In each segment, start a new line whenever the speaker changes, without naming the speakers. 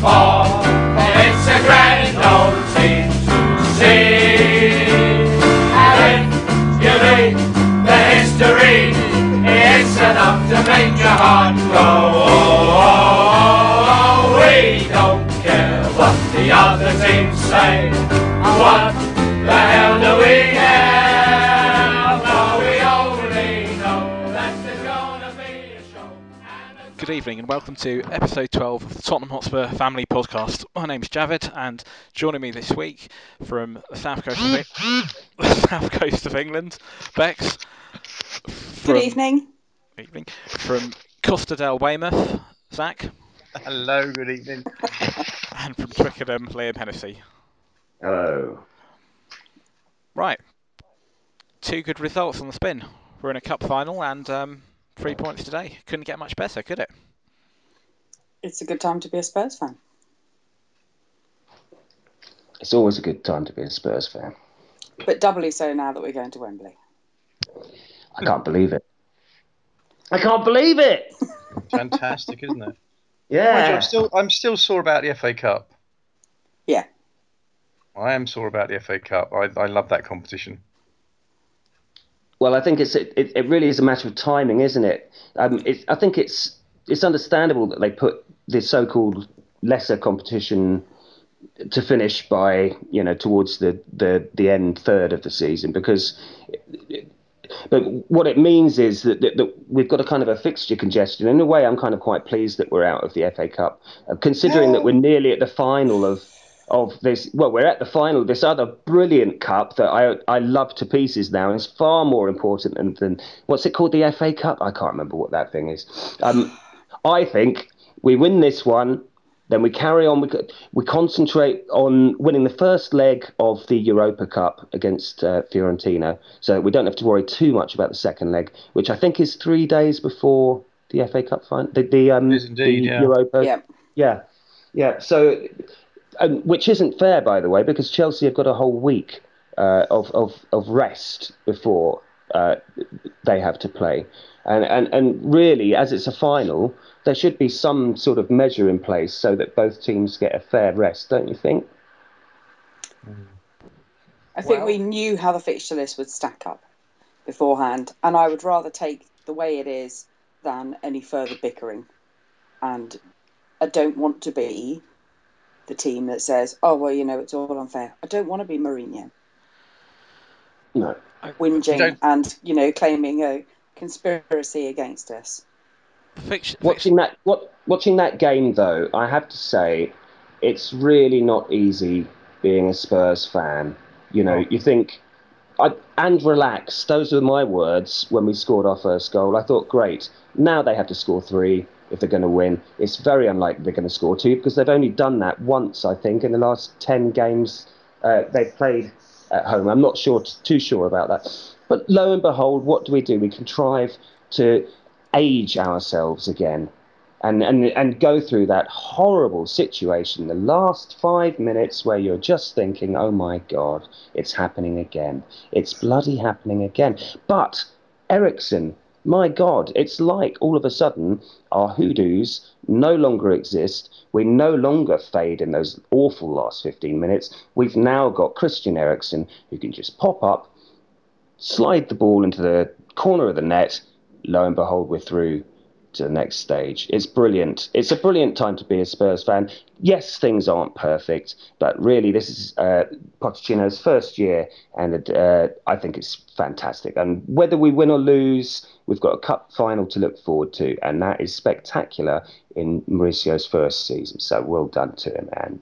for.
Evening and welcome to episode 12 of the Tottenham Hotspur Family Podcast. My name's Javid and joining me this week from the south coast of, the south coast of England, Bex.
Good evening.
evening. From Costa del Weymouth, Zach.
Hello, good evening.
And from Twickenham, Liam Hennessy.
Hello.
Right. Two good results on the spin. We're in a cup final and um, three points today. Couldn't get much better, could it?
It's a good time to be a Spurs fan.
It's always a good time to be a Spurs fan.
But doubly so now that we're going to Wembley.
I can't believe it. I can't believe it.
Fantastic, isn't it? Mind you,
Yeah.
I'm still, I'm still sore about the FA Cup.
Yeah.
I am sore about the FA Cup. I, I love that competition.
Well, I think it's it, it really is a matter of timing, isn't it? Um, it's, I think it's it's understandable that they put this so-called lesser competition to finish by you know towards the the the end third of the season because. But what it means is that, that, that we've got a kind of a fixture congestion. In a way, I'm kind of quite pleased that we're out of the FA Cup, uh, considering that we're nearly at the final of of this. Well, we're at the final of this other brilliant cup that I I love to pieces now, and it's far more important than, than what's it called, the FA Cup? I can't remember what that thing is. Um, I think we win this one, then we carry on. We we concentrate on winning the first leg of the Europa Cup against uh, Fiorentina, so we don't have to worry too much about the second leg, which I think is three days before the FA Cup final. The, the um
indeed,
the
yeah.
Europa.
Yeah.
Yeah, yeah. So, um, which isn't fair, by the way, because Chelsea have got a whole week uh, of, of of rest before uh, they have to play, and, and and really, as it's a final, there should be some sort of measure in place so that both teams get a fair rest, don't you think? Mm.
I think
Well-
we knew how the fixture list would stack up beforehand, and I would rather take the way it is than any further bickering. And I don't want to be the team that says, "Oh well, you know, it's all unfair." I don't want to be Mourinho
No.
whinging and you know claiming a conspiracy against us.
Fixture,
Watching that, what, watching that game, though, I have to say, it's really not easy being a Spurs fan. You know, you think, I, and relax. Those were my words when we scored our first goal. I thought, great. Now they have to score three if they're going to win. It's very unlikely they're going to score two because they've only done that once, I think, in the last ten games uh, they've played at home. I'm not sure, too sure about that. But lo and behold, what do we do? We contrive to age ourselves again and, and, and go through that horrible situation, the last five minutes where you're just thinking, oh my God, it's happening again. It's bloody happening again. But Eriksen, my God, it's like all of a sudden our hoodoos no longer exist. We no longer fade in those awful last 15 minutes. We've now got Christian Eriksen who can just pop up, slide the ball into the corner of the net. Lo and behold, we're through to the next stage. It's brilliant. It's a brilliant time to be a Spurs fan. Yes, things aren't perfect, but really, this is uh, Pochettino's first year, and uh, I think it's fantastic. And whether we win or lose, we've got a cup final to look forward to, and that is spectacular in Mauricio's first season. So well done to him, and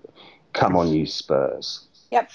come on, you Spurs.
Yep.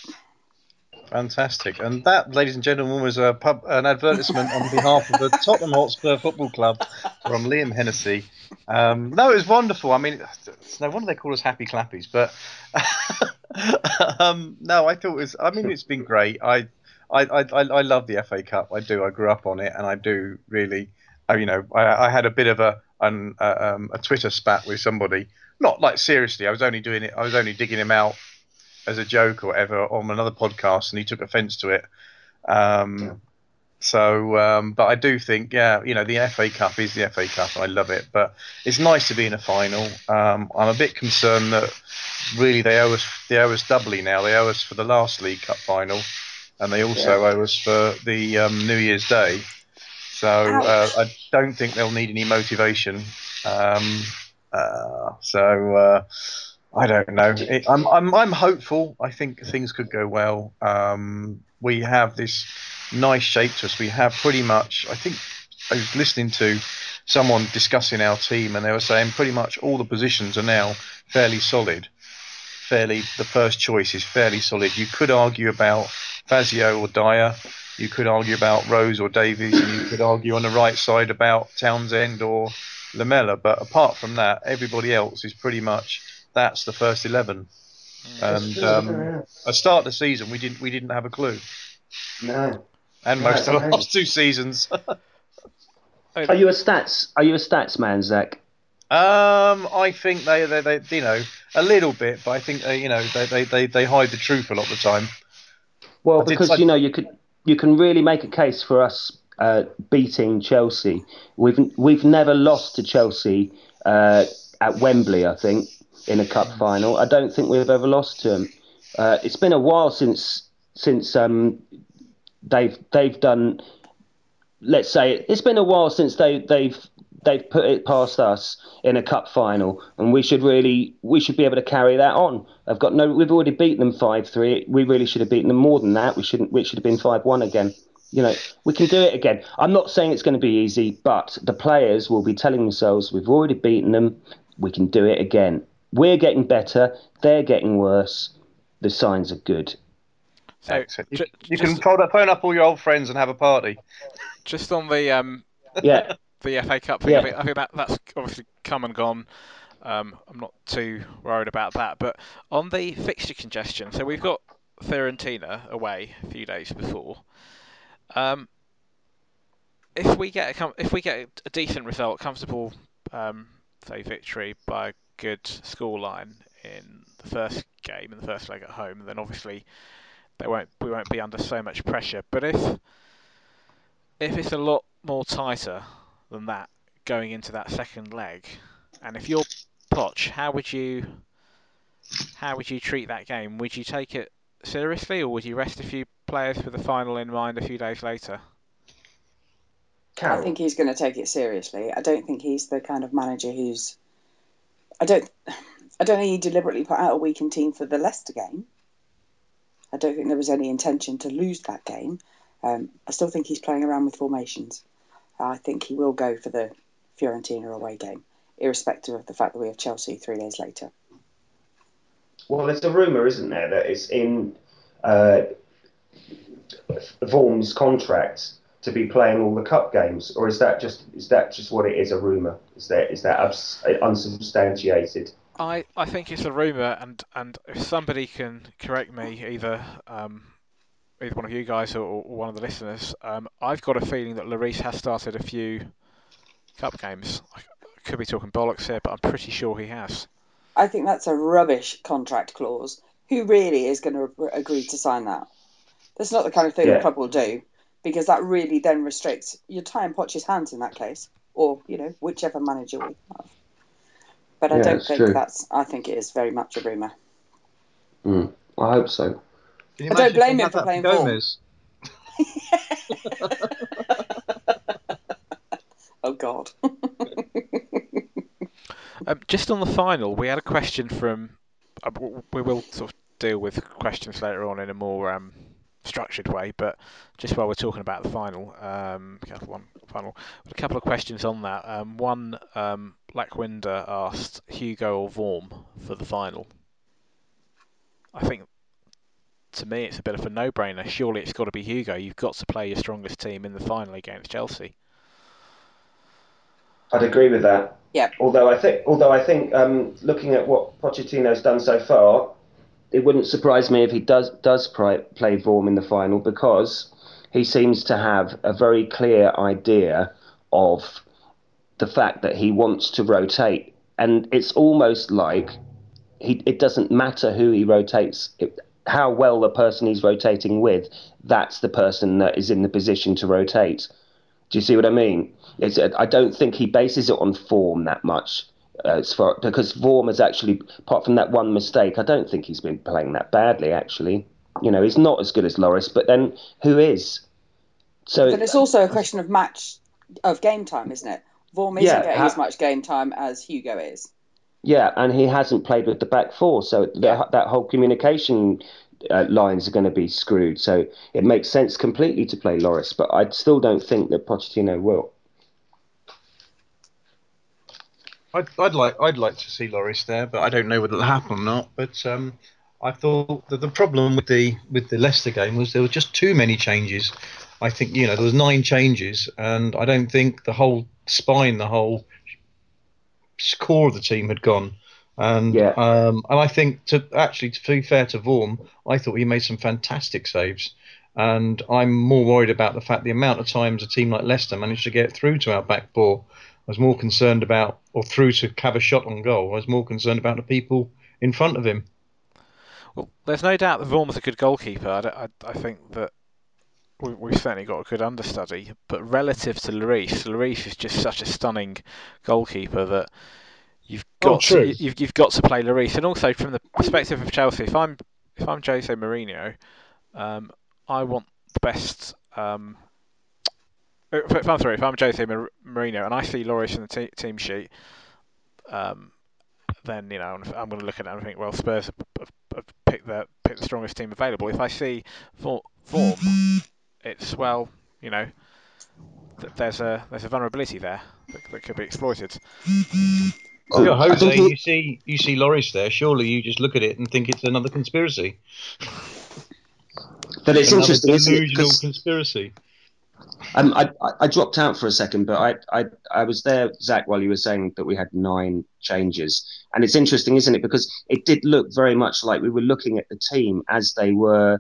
Fantastic. And that, ladies and gentlemen, was a pub, an advertisement on behalf of the Tottenham Hotspur Football Club from Liam Hennessy. Um, no, it was wonderful. I mean, it's no wonder they call us happy clappies. But um, no, I thought it was. I mean, it's been great. I, I, I, I love the FA Cup. I do. I grew up on it, and I do really. uh, You know, I, I had a bit of a an, uh, um, a Twitter spat with somebody. Not like seriously. I was only doing it. I was only digging him out as a joke or whatever on another podcast, and he took offence to it. Um, So, um, but I do think, yeah, you know, the FA Cup is the FA Cup. I love it, but it's nice to be in a final. Um, I'm a bit concerned that really they owe us they owe us doubly now. They owe us for the last League Cup final, and they also owe us for the um, New Year's Day. So uh, I don't think they'll need any motivation. Um, uh, so uh, I don't know. It, I'm, I'm I'm hopeful. I think things could go well. Um, we have this nice shape to us. We have pretty much. I think I was listening to someone discussing our team, and they were saying pretty much all the positions are now fairly solid. Fairly, the first choice is fairly solid. You could argue about Fazio or Dier. You could argue about Rose or Davies, and you could argue on the right side about Townsend or Lamela. But apart from that, everybody else is pretty much that's the first eleven. And um, at the start of the season, we didn't we didn't have a clue,
no.
and most of the
Right.
last two seasons.
Are you a stats? Are you a stats man, Zach?
Um, I think they, they, they, you know, a little bit, but I think they, you know, they, they, they, they hide the truth a lot of the time.
Well,
I did
because
say-
you know you could you can really make a case for us uh, beating Chelsea. We've we've never lost to Chelsea uh, at Wembley. I think in a cup final. I don't think we've ever lost to them. Uh, it's been a while since since um, they've they've done. Let's say it's been a while since they they've they've put it past us in a cup final, and we should really we should be able to carry that on. I've got no. We've already beaten them five three. We really should have beaten them more than that. We shouldn't. We should have been five one again. You know, we can do it again. I'm not saying it's going to be easy, but the players will be telling themselves we've already beaten them. We can do it again. We're getting better. They're getting worse. The signs are good.
So,
Excellent. You,
ju-
you can phone up, phone up all your old friends and have a party.
just on the um,
Yeah,
the FA Cup thing,
Yeah.
I, think, I think that that's obviously come and gone. Um, I'm not too worried about that. But on the fixture congestion, so we've got Fiorentina away a few days before. Um, if we get a if we get a decent result, comfortable, um, say victory by a good scoreline in the first game in the first leg at home, then obviously they won't we won't be under so much pressure. But if if it's a lot more tighter than that going into that second leg, and if you're Poch, how would you how would you treat that game? Would you take it seriously, or would you rest a few players for the final in mind a few days later?
I think he's going to take it seriously. I don't think he's the kind of manager who's. I don't. I don't think he deliberately put out a weakened team for the Leicester game. I don't think there was any intention to lose that game. Um, I still think he's playing around with formations. I think he will go for the Fiorentina away game, irrespective of the fact that we have Chelsea three days later.
Well, there's a rumor, isn't there, that it's in uh, Vorm's contract to be playing all the cup games, or is that just is that just what it is? A rumor? Is that is that abs- unsubstantiated?
I, I think it's a rumor, and, and if somebody can correct me, either um, either one of you guys or, or one of the listeners, um, I've got a feeling that Lloris has started a few cup games. I could be talking bollocks here, but I'm pretty sure he has.
I think that's a rubbish contract clause. Who really is going to agree to sign that? That's not the kind of thing
Yeah.
the club will do, because that really then restricts. You're tying Poch's hands in that case, or you know whichever manager we have. But I
Yeah,
don't think
true.
that's. I think it is very much a rumor.
I hope so.
I don't blame him for
that
playing
Gomez?
Oh God.
Um, just on the final, we had a question from. Uh, we will sort of deal with questions later on in a more um, structured way, but just while we're talking about the final, um, couple- one final, a couple of questions on that. Um, one, um, Lackwinder asked Hugo or Vorm for the final. I think to me it's a bit of a no-brainer. Surely it's got to be Hugo. You've got to play your strongest team in the final against Chelsea.
I'd agree with that.
Yeah.
Although I think, although I think, um, looking at what Pochettino's done so far, it wouldn't surprise me if he does does pri- play Vorm in the final because he seems to have a very clear idea of the fact that he wants to rotate, and it's almost like he. It doesn't matter who he rotates. It, how well the person he's rotating with, that's the person that is in the position to rotate. Do you see what I mean? It's, I don't think he bases it on form that much. Uh, as far, because Vorm has actually, apart from that one mistake, I don't think he's been playing that badly. Actually, you know, he's not as good as Lloris, but then who is? So,
But it's also a question of match of game time, isn't it? Vorm isn't
Yeah,
getting
ha-
as much game time as Hugo is.
Yeah, and he hasn't played with the back four, so the, that whole communication uh, lines are going to be screwed. So it makes sense completely to play Lloris, but I still don't think that Pochettino will.
I'd, I'd like I'd like to see Lloris there, but I don't know whether it'll happen or not. But um, I thought that the problem with the with the Leicester game was there were just too many changes. I think you know there was nine changes, and I don't think the whole spine, the whole core of the team had gone. And
Yeah.
um, and I think to actually to be fair to Vorm, I thought he made some fantastic saves. And I'm more worried about the fact the amount of times a team like Leicester managed to get through to our back four. I was more concerned about, or through to have a shot on goal. I was more concerned about the people in front of him.
Well, there's no doubt that Vorm's a good goalkeeper. I, I, I think that we, we've certainly got a good understudy. But relative to Lloris, Lloris is just such a stunning goalkeeper that you've
Oh,
got
true.
to, you've, you've got to play Lloris. And also from the perspective of Chelsea, if I'm if I'm Jose Mourinho, um, I want the best. Um, if if I'm sorry, if I'm Jose Mar- Mourinho and I see Lloris in the te- team sheet, um, then you know I'm, I'm going to look at it and think, well, Spurs have, have, have picked the picked the strongest team available. If I see for- form, it's well, you know, th- there's a there's a vulnerability there that, that could be exploited.
Oh,
Yeah,
I
Jose,
think
you see you see Lloris there. Surely you just look at it and think it's another conspiracy.
But it's
another
interesting, isn't it?
conspiracy.
Um, I, I- dropped out for a second, but I, I, I was there, Zach, while you were saying that we had nine changes. And it's interesting, isn't it? Because it did look very much like we were looking at the team as they were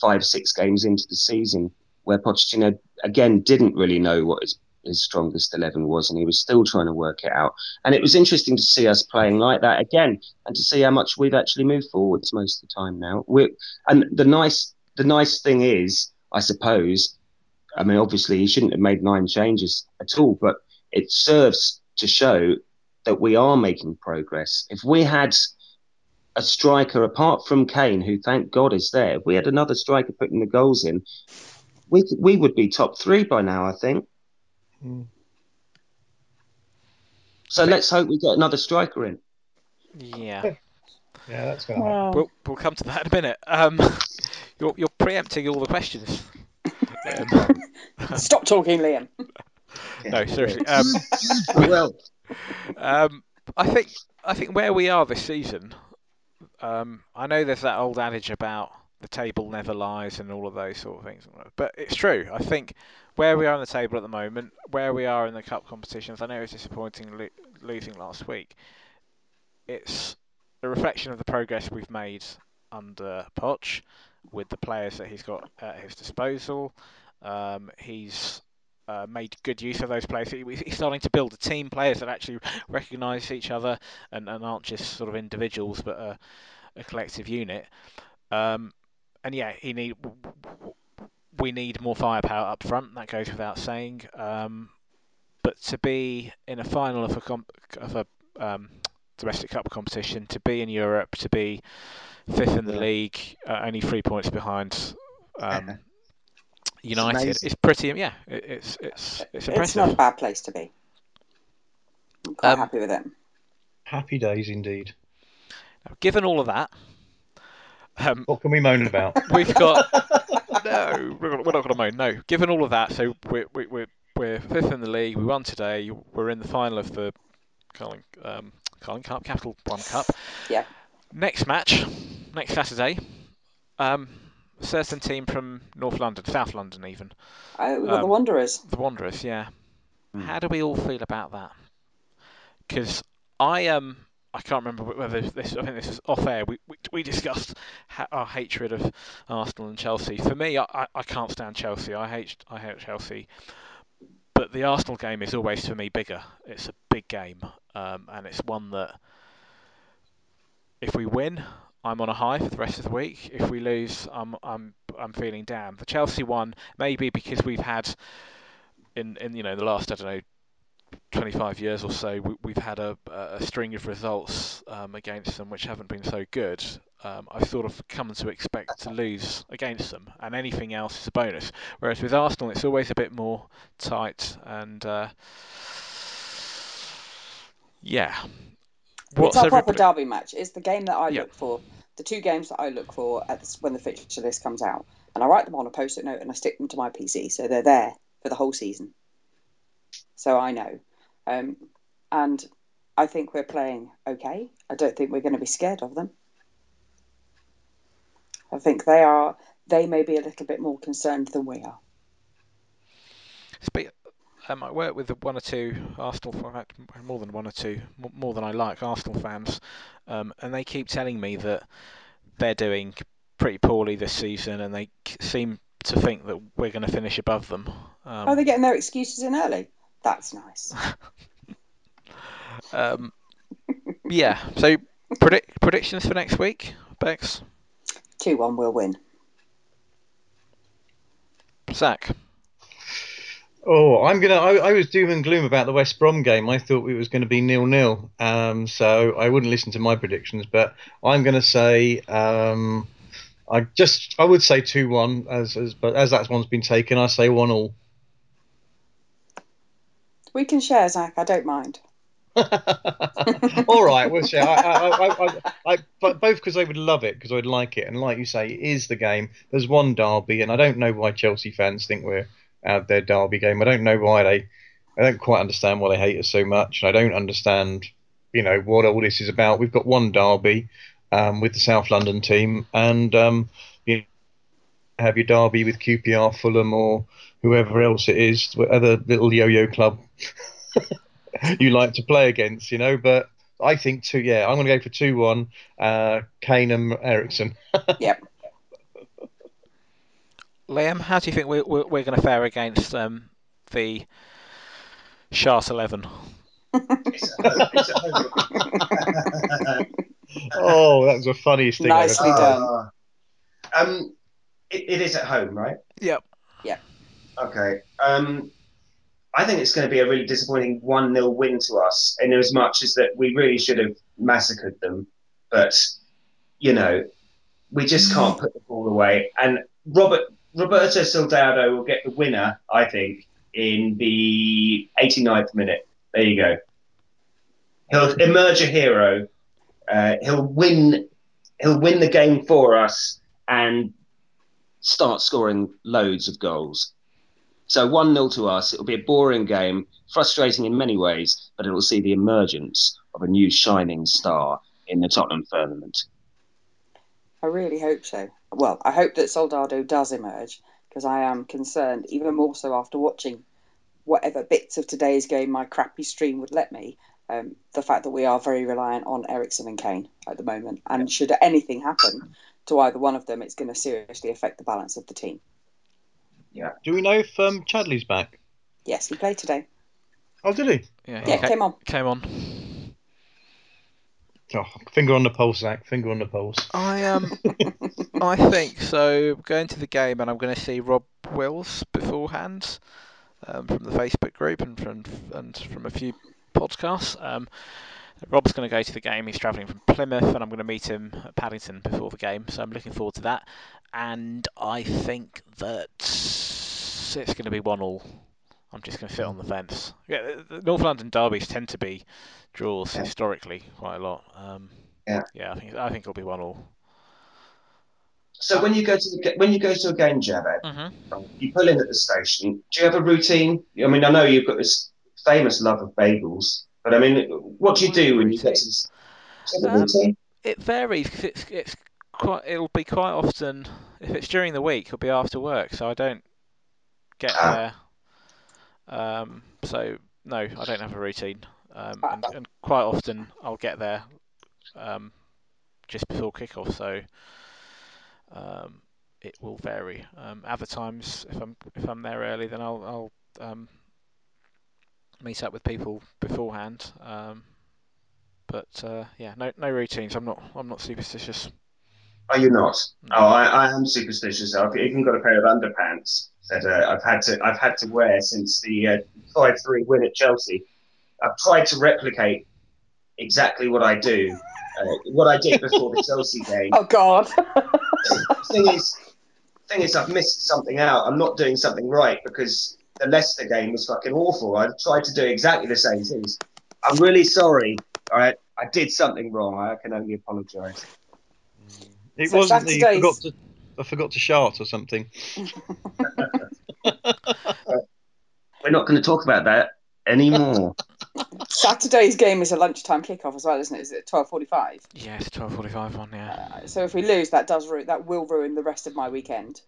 five, six games into the season, where Pochettino, again, didn't really know what his, his strongest 11 was, and he was still trying to work it out. And it was interesting to see us playing like that again, and to see how much we've actually moved forwards most of the time now. We're, and the nice, the nice thing is, I suppose, I mean, obviously, he shouldn't have made nine changes at all, but it serves to show that we are making progress. If we had a striker apart from Kane, who thank God is there, if we had another striker putting the goals in, we we would be top three by now, I think.
Hmm.
So let's hope we get another striker in.
Yeah,
Yeah, that's going
we'll we'll come to that in a minute. Um, you're you're preempting all the questions. Um,
Stop talking, Liam.
no, seriously. Um,
well,
Um, I think I think where we are this season, um, I know there's that old adage about the table never lies and all of those sort of things, but it's true. I think where we are on the table at the moment, where we are in the cup competitions, I know it's disappointing lo- losing last week. It's a reflection of the progress we've made under Poch with the players that he's got at his disposal. Um, he's uh, made good use of those players. He- He's starting to build a team, players that actually recognise each other and, and aren't just sort of individuals, but a, a collective unit. Um, and yeah, he need we need more firepower up front. That goes without saying. Um, but to be in a final of a comp- of a um, domestic cup competition, to be in Europe, to be fifth in the
Yeah.
league, uh, only three points behind. Um, United,
amazing.
it's pretty, yeah. It, it's it's it's
It's not a bad place to be. I'm quite
Um,
happy with it.
Happy days indeed.
Now, given all of that, um,
What can we moan about?
we've got no. We're not, we're not going to moan. No, given all of that, so we're we, we're we're fifth in the league. We won today. We're in the final of the Carling um, Carling Cup, Capital One Cup.
Yeah.
Next match, next Saturday. Um, a certain team from North London, South London, even
Oh, we've got the
um,
Wanderers.
the Wanderers. Yeah.
Hmm.
How do we all feel about that? Because I um I can't remember whether this I think this was off air. We we, we discussed ha- our hatred of Arsenal and Chelsea. For me, I, I, I can't stand Chelsea. I hate I hate Chelsea. But the Arsenal game is always for me bigger. It's a big game, um, and it's one that if we win, I'm on a high for the rest of the week. If we lose, I'm I'm I'm feeling down. The Chelsea one maybe because we've had in in you know the last I don't know 25 years or so we, we've had a, a string of results um, against them which haven't been so good. Um, I've sort of come to expect to lose against them, and anything else is a bonus. Whereas with Arsenal, it's always a bit more tight and. Uh, yeah,
it's our proper
everybody-
derby match. It's the game that I
Yeah.
look for. The two games that I look for at when the fixture list comes out, and I write them on a post-it note and I stick them to my PC, so they're there for the whole season. So I know, um, and I think we're playing okay. I don't think we're going to be scared of them. I think they are. They may be a little bit more concerned than we are.
Um, I work with one or two Arsenal, in fact, more than one or two, more than I like Arsenal fans, um, and they keep telling me that they're doing pretty poorly this season, and they seem to think that we're going to finish above them. Um,
oh, they're getting their excuses in early. That's nice.
um, yeah. So predict predictions for next week, Bex,
Two-one, we'll win.
Zach.
Oh, I'm gonna. I, I was doom and gloom about the West Brom game. I thought it was going to be nil nil. Um, so I wouldn't listen to my predictions, but I'm going to say. Um, I just. I would say two one as as but as that one's been taken, I say one all.
We can share, Zach. I don't mind.
All right, we'll share. I, I, I, but both because I would love it, because I'd like it, and like you say, it is the game. There's one derby, and I don't know why Chelsea fans think we're out their derby game. I don't know why they. I don't quite understand why they hate us so much, and I don't understand, you know, what all this is about. We've got one derby um, with the South London team, and um, you have your derby with QPR, Fulham, or whoever else it is, other little yo-yo club you like to play against, you know. But I think two. Yeah, I'm going to go for two-one. Uh, Kane and Eriksen.
Yep.
Liam, how do you think we're, we're, we're going to fare against um, the Sharks 11?
It's at home. It's at home.
oh, that was the funniest thing
Nicely
I've ever
done.
Uh, um, it, it is at home, right?
Yep.
Okay. Um, I think it's going to be a really disappointing 1 0 win to us, in as much as that we really should have massacred them. But, you know, we just can't put the ball away. And Robert Roberto Soldado will get the winner, I think, in the 89th minute. There you go. He'll emerge a hero. Uh, he'll win. He'll win the game for us and
Start scoring loads of goals. So 1 0 to us. It'll be a boring game, frustrating in many ways, but it will see the emergence of a new shining star in the Tottenham firmament.
I really hope so. Well, I hope that Soldado does emerge because I am concerned, even more so after watching whatever bits of today's game my crappy stream would let me. Um, the fact that we are very reliant on Eriksen and Kane at the moment, and should anything happen to either one of them, it's going to seriously affect the balance of the team. Yeah.
Do we know if um, Chadli's back?
Yes, he played today.
Oh, did he?
Yeah,
Yeah,
ca-
came on.
Came on.
Oh, finger on the pulse, Zach. Finger on the pulse.
I um, I think so. Going to the game, and I'm going to see Rob Wills beforehand um, from the Facebook group and from and from a few podcasts. Um, Rob's going to go to the game. He's travelling from Plymouth, and I'm going to meet him at Paddington before the game. So I'm looking forward to that. And I think that it's going to be one all. I'm just going to sit on the fence. Yeah, the- the North London derbies tend to be draws
Yeah.
historically quite a lot. Um,
Yeah.
yeah, I think I think it'll be one all.
So when you go to the, when you go to a game, Javed,
Mm-hmm.
you pull in at the station. Do you have a routine? I mean, I know you've got this famous love of bagels, but I mean, what do you do when you get to you have a
Um,
routine?
It varies. 'cause it's it's quite. It'll be quite often. If it's during the week, it'll be after work, so I don't get
Ah.
there. Um, so no, I don't have a routine. Um,
Ah.
and, and quite often I'll get there um, just before kickoff, so um, it will vary. Um, other times, if I'm if I'm there early, then I'll I'll um, meet up with people beforehand. Um, but uh, yeah, no no routines. I'm not I'm not superstitious.
Are you not? Oh, I, I am superstitious. I've even got a pair of underpants that uh, I've had to I've had to wear since the uh, five three win at Chelsea. I've tried to replicate exactly what I do, uh, what I did before the Chelsea game.
Oh God.
thing is, thing is, I've missed something out. I'm not doing something right because the Leicester game was fucking awful. I tried to do exactly the same things. I'm really sorry. All right, I did something wrong. I can only apologise.
It
So
wasn't that you
Saturdays-
forgot to, I forgot to shart or something.
We're not going to talk about that anymore.
Saturday's game is a lunchtime kickoff as well, isn't it? Is it twelve forty-five?
Yeah, it's twelve forty-five one. Yeah.
Uh, so if we lose, that does ru- that will ruin the rest of my weekend.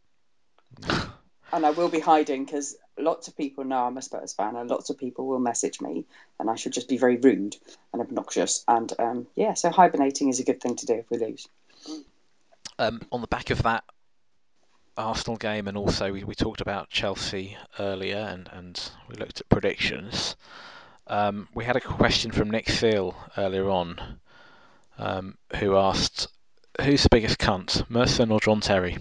and I will be hiding because lots of people know I'm a Spurs fan, and lots of people will message me, and I should just be very rude and obnoxious. And um, yeah, so hibernating is a good thing to do if we lose.
Um, on the back of that Arsenal game, and also we, we talked about Chelsea earlier, and, and we looked at predictions. Um, we had a question from Nick Seal earlier on, um, who asked, "Who's the biggest cunt, Merson or John Terry?"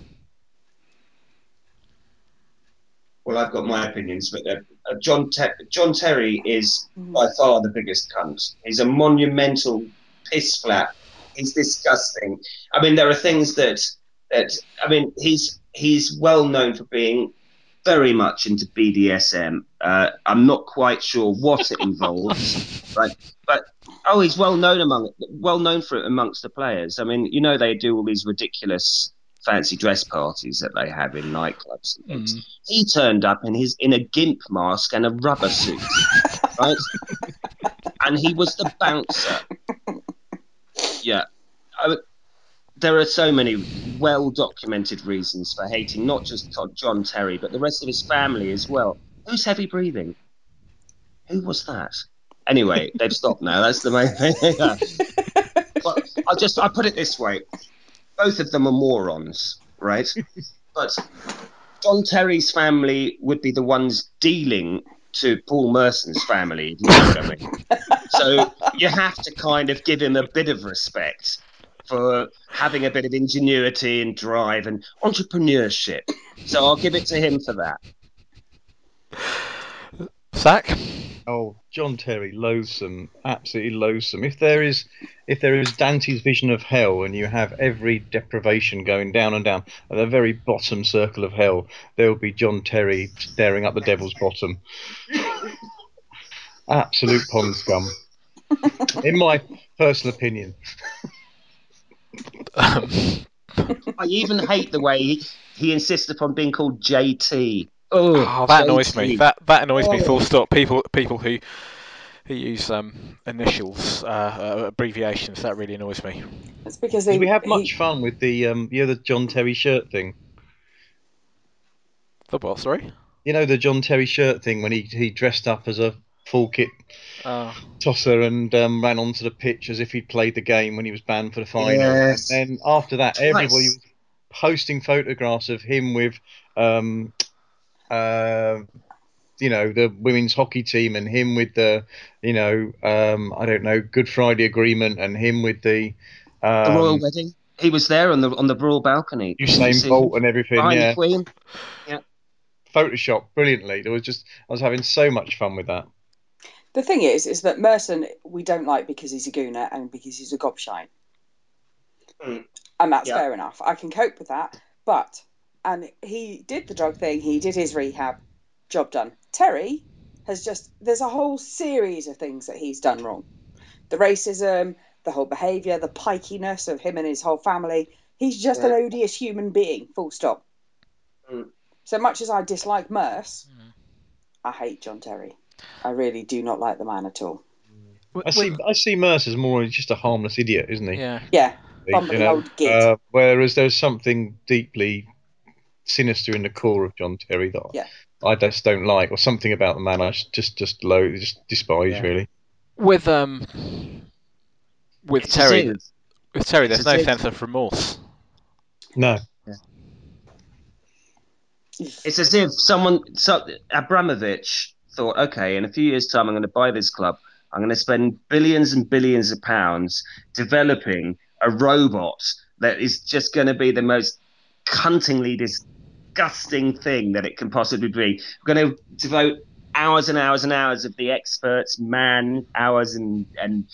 Well, I've got my opinions, but uh, uh, John Ter- John Terry is by far the biggest cunt. He's a monumental piss flap. He's disgusting. I mean, there are things that that I mean, he's he's well known for being very much into BDSM. Uh, I'm not quite sure what it involves, right? But oh, he's well known among well known for it amongst the players. I mean, you know, they do all these ridiculous fancy dress parties that they have in nightclubs and things. He turned up in his in a gimp mask and a rubber suit, right? and he was the bouncer. Yeah. I, there are so many well documented reasons for hating not just John Terry, but the rest of his family as well. Who's heavy breathing? Who was that? Anyway, they've stopped now. That's the main thing. Well, I just I put it this way: both of them are morons, right? But John Terry's family would be the ones dealing to Paul Merson's family. you know what I mean. So you have to kind of give him a bit of respect for having a bit of ingenuity and drive and entrepreneurship. So I'll give it to him for that.
Sack.
Oh, John Terry, loathsome, absolutely loathsome. If there is, if there is Dante's vision of hell, and you have every deprivation going down and down at the very bottom circle of hell, there will be John Terry staring up the devil's bottom. Absolute pond scum, in my personal opinion.
I even hate the way he insists upon being called JT. Oh,
oh, that annoys me. That that annoys me.
Oh.
Full stop. People people who who use um, initials, uh, uh, abbreviations. That really annoys me.
It's because they
Did we have
he-
much fun with the um, you know, the John Terry shirt thing?
The what? Sorry.
You know the John Terry shirt thing when he he dressed up as a full kit
Uh,
tosser and um, ran onto the pitch as if he'd played the game when he was banned for the final.
Yes.
And then after that, everybody
Nice.
was posting photographs of him with, um, uh, you know, the women's hockey team and him with the, you know, um, I don't know, Good Friday Agreement and him with the.
the royal
Um,
wedding. He was there on the on the royal balcony.
Usain
See,
Bolt and everything,
behind the
yeah.
Queen.
Photoshop brilliantly. There was just, I was having so much fun with that.
The thing is, is that Merson we don't like because he's a gooner and because he's a gobshite.
Mm.
And that's
Yeah.
fair enough. I can cope with that. But, and he did the drug thing, he did his rehab, job done. Terry has just, there's a whole series of things that he's done wrong. The racism, the whole behaviour, the pikiness of him and his whole family. He's just an odious human being, full stop.
Mm.
So much as I dislike Merce, I hate John Terry. I really do not like the man at all.
I see,
w-
I see Mercer as more just a harmless idiot, isn't he?
yeah.
Yeah,
you know,
old git.
uh, whereas there's something deeply sinister in the core of John Terry that
Yeah.
I just don't like, or something about the man I just just low, just despise
Yeah.
really.
With um, with
It's
Terry, with Terry, there's
it's
no sense of remorse.
No,
It's as if someone, so, Abramovich, thought, okay, in a few years' time, I'm going to buy this club. I'm going to spend billions and billions of pounds developing a robot that is just going to be the most cuntingly disgusting thing that it can possibly be. We're going to devote hours and hours and hours of the experts, man hours and and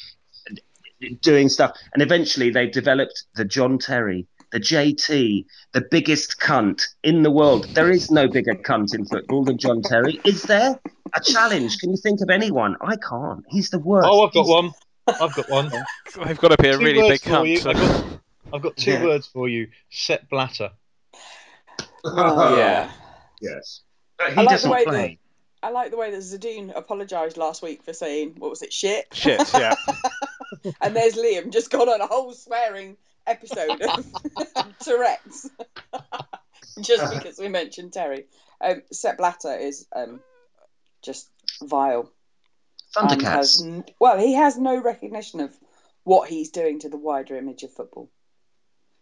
doing stuff, and eventually they developed the John Terry, the JT, the biggest cunt in the world. There is no bigger cunt in football than John Terry. Is there? A challenge? Can you think of anyone? I can't. He's the worst.
Oh, I've got
He's-
one. I've got one.
They've got to be a
Two
really big
for
cunt.
you. I've got, I've got two
Yeah.
words for you. Sepp Blatter.
Oh,
Yeah.
Yes. But
I
he
like the
doesn't
way
play.
I like the way that Zadoon apologised last week for saying what was it shit,
Shit, yeah.
and there's Liam just gone on a whole swearing episode of Tourette's just because we mentioned Terry. Um, Sepp Blatter is um, just vile. and has
Thundercats.
n- well, he has no recognition of what he's doing to the wider image of football.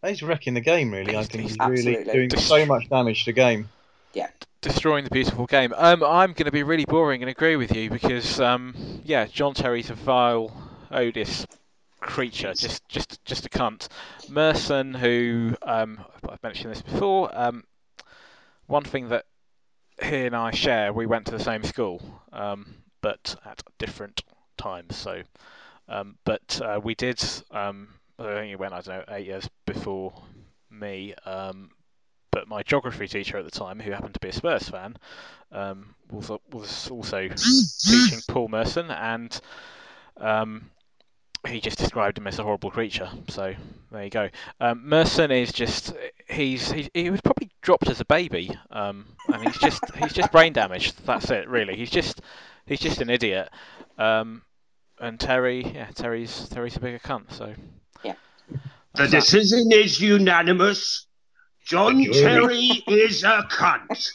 He's wrecking the game, really. I think he's
he's
really
absolutely-
doing so much damage to the game.
Yeah, destroying the beautiful game. Um, I'm going to be really boring and agree with you because, um, yeah, John Terry's a vile, odious creature, just, just, just a cunt. Merson, who um, I've mentioned this before. Um, one thing that he and I share, we went to the same school, um, but at different times. So, um, but uh, we did. Um, I think he went, I don't know, eight years before me. Um, but my geography teacher at the time, who happened to be a Spurs fan, um, was was also teaching Paul Merson, and um, he just described him as a horrible creature. So there you go. Um, Merson is just he's he, he was probably dropped as a baby, um, and he's just he's just brain damaged. That's it, really. He's just he's just an idiot. Um, and Terry, yeah, Terry's Terry's a bigger cunt. So
The
that's
decision is unanimous. John Terry is a cunt.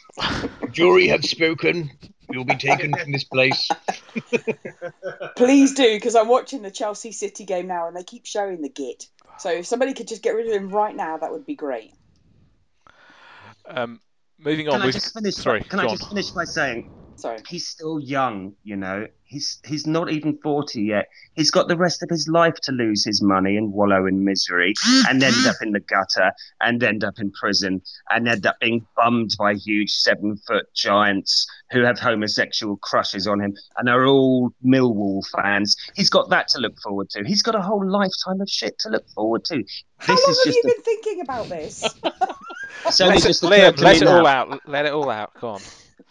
Jury have spoken. You'll be taken from this place.
Please do, because I'm watching the Chelsea City game now, and they keep showing the git. So if somebody could just get rid of him right now, that would be great.
Um, moving on,
Can I just finish?
sorry,
Can
go
I
on.
just finish by saying
Sorry.
he's still young, you know. He's he's not even forty yet. He's got the rest of his life to lose his money and wallow in misery and end up in the gutter and end up in prison and end up being bummed by huge seven foot giants who have homosexual crushes on him and are all Millwall fans. He's got that to look forward to. He's got a whole lifetime of shit to look forward to.
How
This
long
is
have
just
you
a-
been thinking about this?
it's only
Let it,
just
Liam, let it all out. Let it all out. Go on.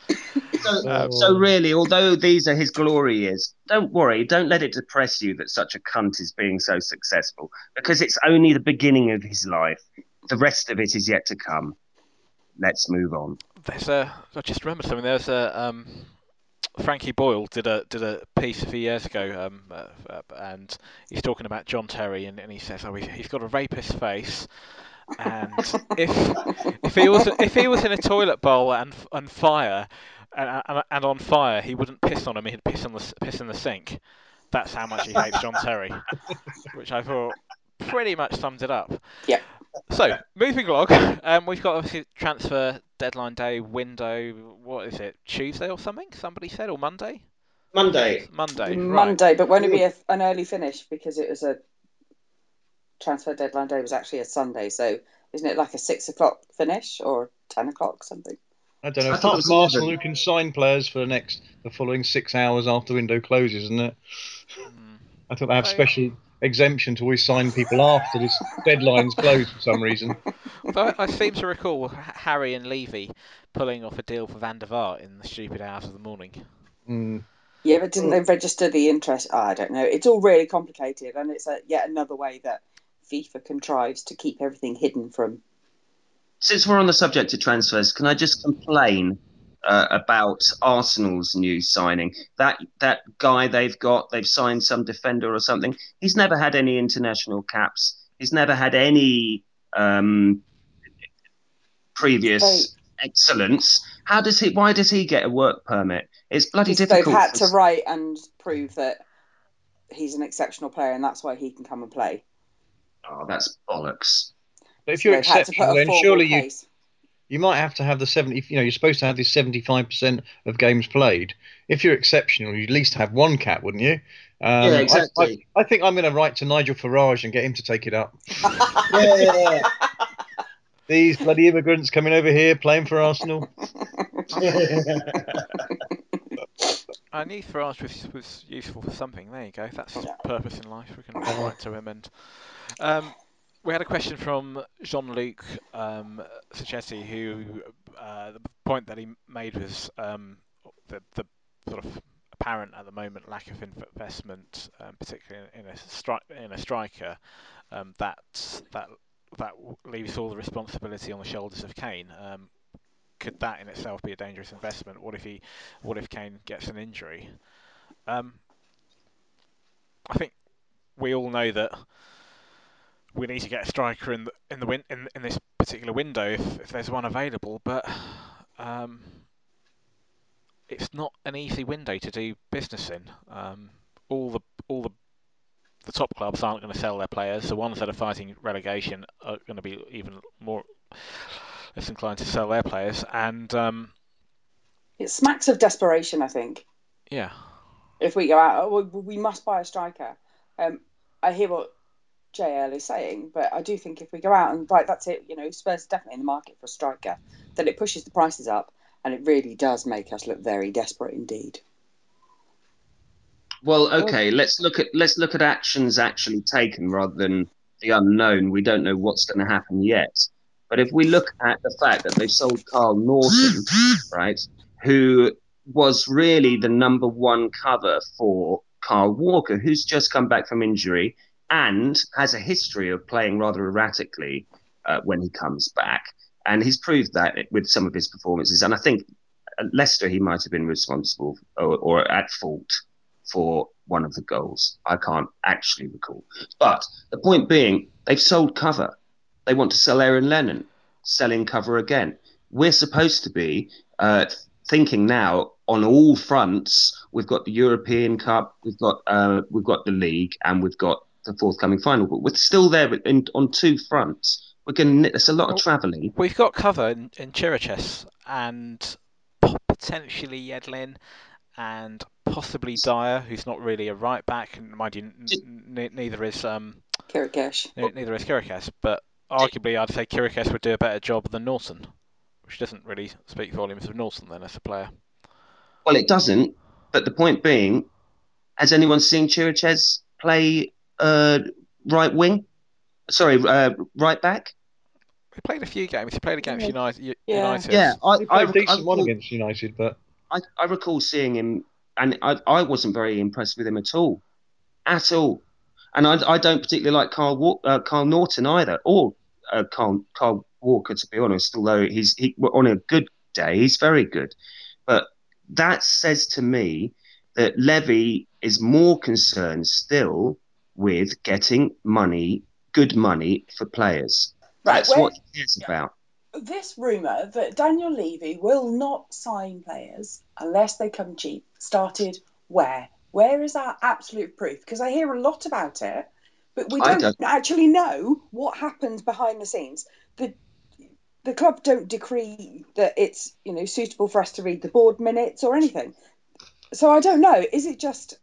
So,
Uh,
so really, although these are his glory years, don't worry. Don't let it depress you that such a cunt is being so successful, because it's only the beginning of his life. The rest of it is yet to come. Let's move on.
There's a. I just remembered something. There's a. Um, Frankie Boyle did a did a piece a few years ago, um, uh, uh, and he's talking about John Terry, and, and he says, "Oh, he, he's got a rapist face, and if if he was if he was in a toilet bowl and on fire, and, and, and on fire, he wouldn't piss on him. He'd piss on the piss in the sink. That's how much he hates John Terry, which I thought pretty much summed it up.
Yep.
So moving along, um, we've got obviously transfer deadline day window. What is it? Tuesday or something? Somebody said or Monday?
Monday.
Monday. Right.
Monday, but won't it be a, an early finish because it was a transfer deadline day was actually a Sunday? So isn't it like a six o'clock finish or ten o'clock something?
I don't know.
I thought
Apart from Arsenal,
11.
who can sign players for the next, the following six hours after the window closes, isn't it?
Mm.
I thought they have
Oh, yeah.
special exemption to always sign people after this deadline's closed for some reason.
But I I seem to recall Harry and Levy pulling off a deal for Van der Vaart in the stupid hours of the morning.
Mm.
Yeah, but didn't they register the interest? Oh, I don't know. It's all really complicated, and it's a, yet another way that FIFA contrives to keep everything hidden from.
Since we're on the subject of transfers, can I just complain uh, about Arsenal's new signing? That that guy they've got, they've signed some defender or something. He's never had any international caps. He's never had any um, previous
Right.
excellence. How does he? Why does he get a work permit? It's bloody
They've had to write and prove that he's an exceptional player, and that's why he can come and play.
Oh, that's bollocks.
But if you're
They've had to put
exceptional, then surely you,
case.
you might have to have the 70. You know, you're supposed to have this 75% of games played. If you're exceptional, you'd at least have one cap, wouldn't you? Um,
Yeah,
I-
exactly.
I, I think I'm going to write to Nigel Farage and get him to take it up.
Yeah, yeah,
These bloody immigrants coming over here playing for Arsenal.
yeah.
I knew Farage was, was useful for something. There you go. That's his purpose in life. We can write to him. And um, we had a question from Jean-Luc um, who uh, the point that he made was um, the, the sort of apparent at the moment lack of investment, um, particularly in a stri- in a striker. Um, that that that leaves all the responsibility on the shoulders of Kane. Um, could that in itself be a dangerous investment? What if he what if Kane gets an injury? Um, I think we all know that we need to get a striker in the in the win, in, in this particular window if, if there's one available, but um, it's not an easy window to do business in. Um, all the all the the top clubs aren't going to sell their players. The ones that are fighting relegation are going to be even more less inclined to sell their players, and um,
It smacks of desperation, I think.
yeah.
If we go out, we, we must buy a striker. Um, I hear what JL is saying, but I do think if we go out and right, that's it. You know, Spurs definitely in the market for a striker. Then it pushes the prices up, and it really does make us look very desperate indeed.
Well, okay, let's look at let's look at actions actually taken rather than the unknown. We don't know what's going to happen yet. But if we look at the fact that they've sold Kyle Naughton, right, who was really the number one cover for Kyle Walker, who's just come back from injury and has a history of playing rather erratically uh, when he comes back. And he's proved that with some of his performances. And I think at Leicester, he might have been responsible or, or at fault for one of the goals. I can't actually recall. But the point being, they've sold cover. They want to sell Aaron Lennon, selling cover again. We're supposed to be uh, thinking now on all fronts. We've got the European Cup, we've got uh, we've got the league, and we've got the forthcoming final. But we're still there in, on two fronts. We're going. There's a lot of travelling.
We've got cover in, in Chiriches and potentially Yedlin and possibly Dier, who's not really a right back, and mind you, n- n- neither is um,
Kirikesh.
ne- neither is Kirikas, but arguably I'd say Kirikas would do a better job than Naughton, which doesn't really speak volumes of Naughton then as a player.
Well, it doesn't. But the point being, has anyone seen Chiriches play uh, right wing? Sorry, uh, right back.
He played a few games. He played against
Yeah.
United.
Yeah.
United.
Yeah, I,
He played a decent
I,
one
recall-
against United, but
I, I recall seeing him, and I, I wasn't very impressed with him at all, at all. And I, I don't particularly like Carl Wa- uh, Kyle Naughton either, or uh, Carl, Kyle Walker, to be honest. Although he's he, on a good day, he's very good. But that says to me that Levy is more concerned still with getting money, good money for players.
Right,
That's what he cares about.
this rumour that Daniel Levy will not sign players unless they come cheap started where? Where is our absolute proof? Because I hear a lot about it, but we don't,
don't.
actually know what happens behind the scenes. The the club don't decree that it's you know suitable for us to read the board minutes or anything. So I don't know. Is it just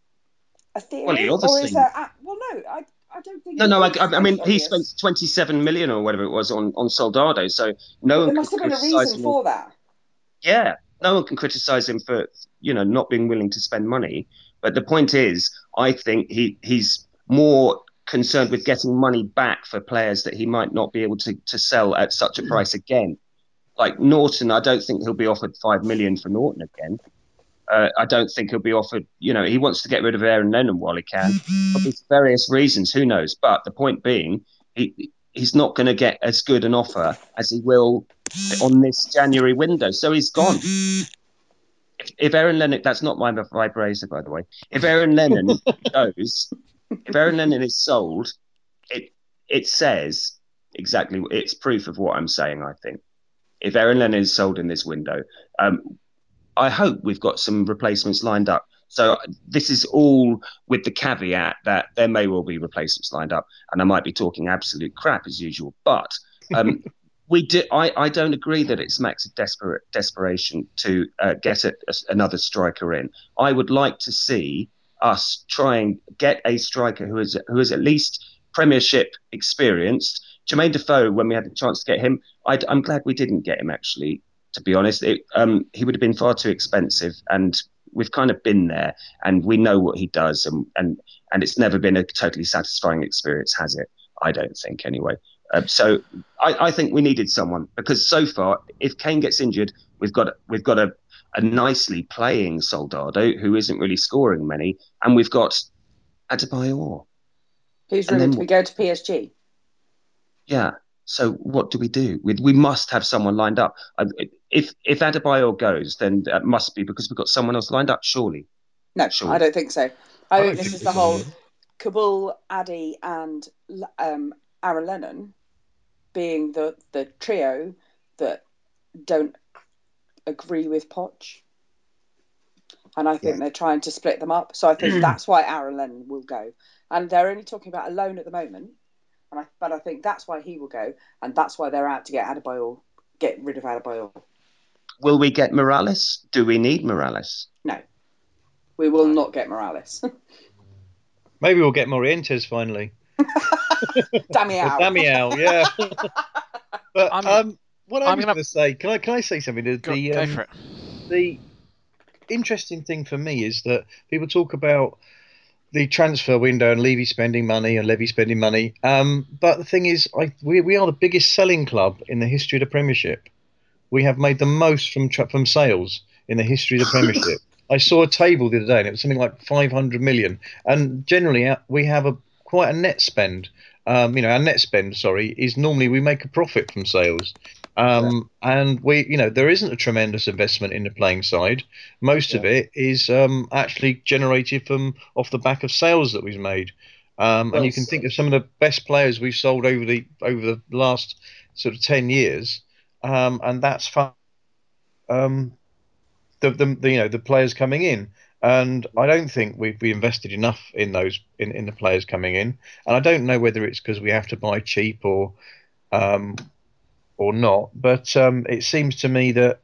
a theory,
Well, he
or
obviously-
is there? a- Well, no, I I don't think.
No, no. I, I mean, he spent 27 million or whatever it was on, on Soldado, so no
There
one
must
can
have been a reason for that.
Yeah, no one can criticize him for you know not being willing to spend money. But the point is, I think he he's more concerned with getting money back for players that he might not be able to, to sell at such a mm. price again. Like Naughton, I don't think he'll be offered five million for Naughton again. Uh, I don't think he'll be offered. You know, he wants to get rid of Aaron Lennon while he can, for various reasons. Who knows? But the point being, he he's not going to get as good an offer as he will on this January window. So he's gone. If, if Aaron Lennon, that's not my vibrator, by the way. If Aaron Lennon goes, if Aaron Lennon is sold, it it says exactly. It's proof of what I'm saying. I think if Aaron Lennon is sold in this window, um, I hope we've got some replacements lined up. So this is all with the caveat that there may well be replacements lined up, and I might be talking absolute crap as usual. But um, we do. I, I don't agree that it's max of desperate desperation to uh, get a, a- another striker in. I would like to see us try and get a striker who is who is at least Premiership experienced. Jermaine Defoe, when we had the chance to get him, i am glad we didn't get him. Actually, to be honest, it, um, he would have been far too expensive, and we've kind of been there, and we know what he does, and and and it's never been a totally satisfying experience, has it? I don't think, anyway. Uh, so I, I, think we needed someone because so far, if Kane gets injured, we've got we've got a, a nicely playing Soldado who isn't really scoring many, and we've got Adebayor.
Who's ready to go to PSG?
Yeah. So what do we do? We, we must have someone lined up. If if Adebayor goes, then that must be because we've got someone else lined up. Surely.
No, surely. I don't think so. I, I think this is the whole Kaboul, Addy, and um, Aaron Lennon being the the trio that don't agree with Poch. And I think yeah. they're trying to split them up. So I think that's why Aaron Lennon will go. And they're only talking about a loan at the moment. And I, but I think that's why he will go, and that's why they're out to get Adebayor, get rid of Adebayor.
Will we get Morales? Do we need Morales?
No, we will not get Morales.
Maybe we'll get Morientes finally.
Damiao.
Damiao, yeah. but I'm, um, what I am going to say, can I can I say something? The,
go,
the,
um, go for it.
The interesting thing for me is that people talk about the transfer window and Levy spending money and Levy spending money. Um, but the thing is, I, we, we are the biggest selling club in the history of the Premiership. We have made the most from from sales in the history of the Premiership. I saw a table the other day, and it was something like 500 million. And generally, uh, we have a quite a net spend. Um, you know, our net spend, sorry, is normally we make a profit from sales. Um, yeah. And we, you know, there isn't a tremendous investment in the playing side. Most yeah. of it is um, actually generated from off the back of sales that we've made. Um, and you can think of some of the best players we've sold over the over the last sort of ten years, um, and that's fun. Um, the, the, the, you know the players coming in, and I don't think we've we invested enough in those in, in the players coming in, and I don't know whether it's because we have to buy cheap or um, or not. But um, it seems to me that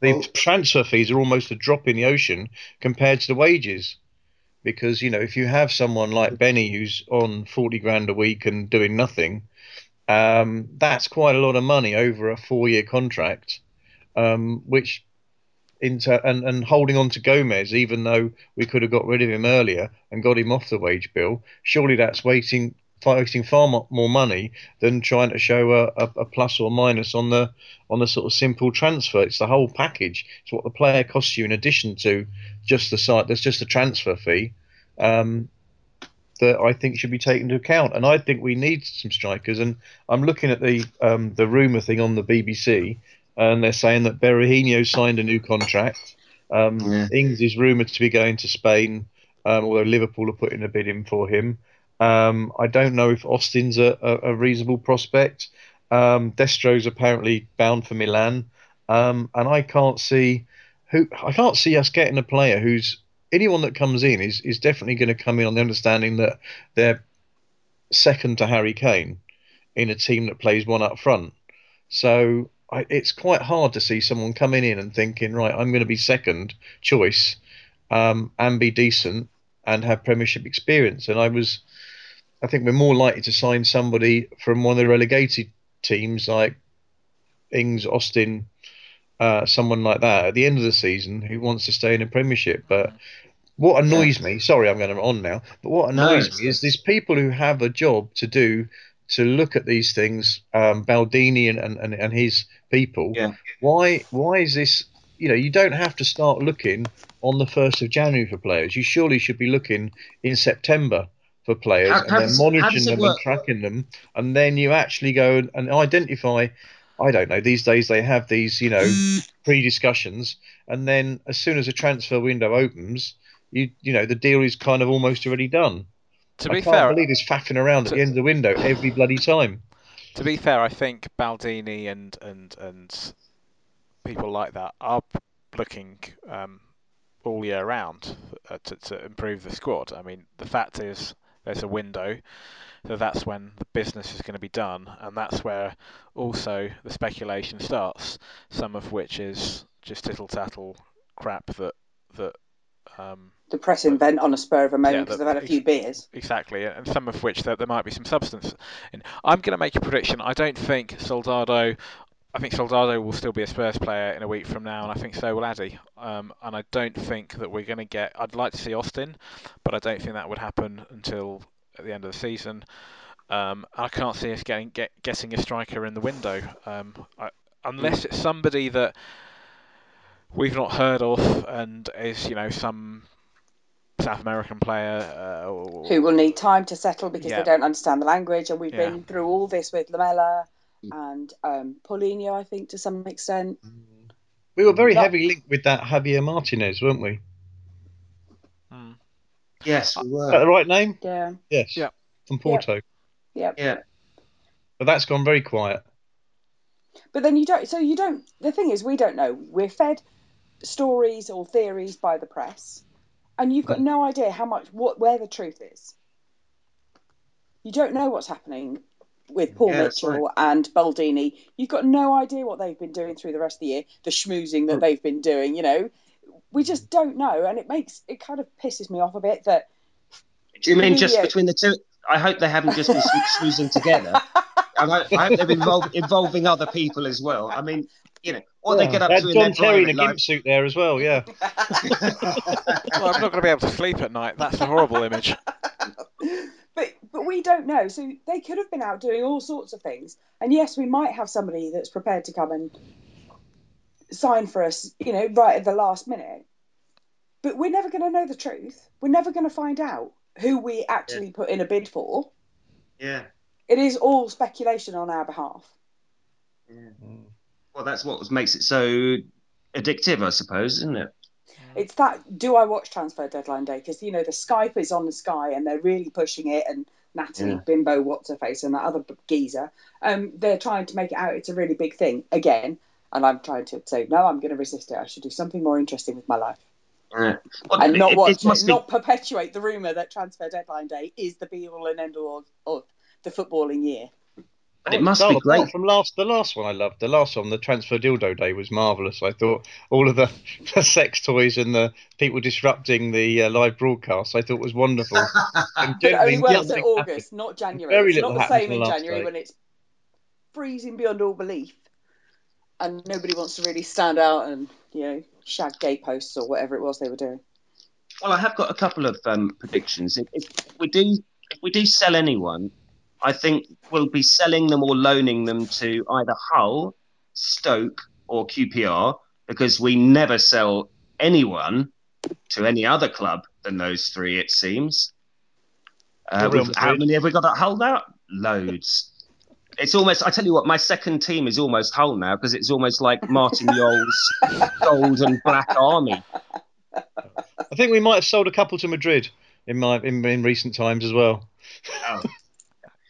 the well, transfer fees are almost a drop in the ocean compared to the wages. Because you know, if you have someone like Benny who's on forty grand a week and doing nothing, um, that's quite a lot of money over a four-year contract, um, which into and, and holding on to Gomez, even though we could have got rid of him earlier and got him off the wage bill. Surely that's waiting wasting far more money than trying to show a, a, a, plus or minus on the on the sort of simple transfer. It's the whole package. It's what the player costs you in addition to just the site. There's just the transfer fee um, that I think should be taken into account. And I think we need some strikers. And I'm looking at the um, the rumor thing on the BBC, and they're saying that Berahino signed a new contract. Um, yeah. Ings is rumored to be going to Spain, um, although Liverpool are putting a bid in for him. Um, I don't know if Austin's a, a, a reasonable prospect. Um, Destro's apparently bound for Milan, um, and I can't see who I can't see us getting a player who's anyone that comes in is is definitely going to come in on the understanding that they're second to Harry Kane in a team that plays one up front. So I, it's quite hard to see someone coming in and thinking, right, I'm going to be second choice um, and be decent and have Premiership experience. And I was I think we're more likely to sign somebody from one of the relegated teams like Ings, Austin, uh, someone like that at the end of the season who wants to stay in the Premiership. But what annoys yeah. me, sorry, I'm going on now, but what annoys no, me is these people who have a job to do to look at these things, um, Baldini and, and, and his people.
Yeah.
Why why is this? You know, you don't have to start looking on the first of January for players. You surely should be looking in September for players how, and then monitoring them work? and tracking them, and then you actually go and identify. I don't know. These days they have these, you know, pre-discussions, and then as soon as a transfer window opens, you you know the deal is kind of almost already done.
To be
I can't
fair,
believe this faffing around to, at the end of the window every bloody time.
To be fair, I think Baldini and and and people like that are looking um, all year round uh, to to improve the squad. I mean, the fact is there's a window. So that's when the business is going to be done, and that's where also the speculation starts. Some of which is just tittle tattle crap that that um,
the press invent on a spur of a moment because
the-
they've had a few beers.
Exactly, and some of which there, there might be some substance in. I'm going to make a prediction. I don't think Soldado. I think Soldado will still be a Spurs player in a week from now, and I think so will Addy. Um, and I don't think that we're going to get. I'd like to see Austin, but I don't think that would happen until at the end of the season. Um, I can't see us getting get, getting a striker in the window, um, I, unless it's somebody that we've not heard of and is you know some South American player uh, or,
Who will need time to settle because
Yeah.
they don't understand the language. And we've
Yeah.
been through all this with Lamela
Mm.
and um, Paulinho, I think, to some extent.
We were very
That-
heavily linked with that Javier Martinez, weren't we?
Yes, we
Is that the right name?
Yeah.
Yes.
Yeah.
From Porto.
Yep.
Yeah.
But that's gone very quiet.
But then you don't. So you don't. The thing is, we don't know. We're fed stories or theories by the press, and you've got no idea how much what where the truth is. You don't know what's happening with Paul
Yeah, that's
Mitchell and Baldini. You've got no idea what they've been doing through the rest of the year, the schmoozing that hmm. they've been doing. You know, we just don't know, and it makes it kind of pisses me off a bit that
Do you mean just
Yeah.
between the two? I hope they haven't just been snoozing together. I hope, I hope they've been involved, involving other people as well. I mean, you know, what they get up
They had
to in
John
their
Terry in a
private
gimp
life.
suit there as well, yeah.
Well, I'm not going to be able to sleep at night. That's a horrible image.
but but we don't know. So they could have been out doing all sorts of things. And yes, we might have somebody that's prepared to come and sign for us, you know, right at the last minute. But we're never going to know the truth. We're never going to find out who we actually put in a bid for.
Yeah.
It is all speculation on our behalf. Yeah.
Well, that's what makes it so addictive, I suppose, isn't it?
It's that do I watch transfer deadline day? Because you know the Skype is on the sky and they're really pushing it, and Natalie
Yeah.
Bimbo, what's her face, and that other geezer, um, they're trying to make it out it's a really big thing again. And I'm trying to say no, I'm going to resist it. I should do something more interesting with my life
Yeah. Well,
and not
it,
watch
it must be.
not perpetuate the rumor that transfer deadline day is the be all and end all of, of the footballing year.
But it must
Oh,
be
apart
great.
From last, the last one I loved, the last one, the transfer dildo day was marvelous. I thought all of the, the sex toys and the people disrupting the uh, live broadcast, I thought was wonderful. And
But it only
generally
works
nothing
at
happened.
August, not January.
Very
it's
little
not the same in January
day.
when it's freezing beyond all belief, and nobody wants to really stand out and you know shag gay posts or whatever it was they were doing.
Well, I have got a couple of um, predictions. If, if we do, if we do sell anyone, I think we'll be selling them or loaning them to either Hull, Stoke, or QPR because we never sell anyone to any other club than those three. It seems. Uh, how many have we got at Hull now? Loads. It's almost. I tell you what, my second team is almost whole now because it's almost like Martin Jol's gold and black army.
I think we might have sold a couple to Madrid in my in, in recent times as well.
Oh,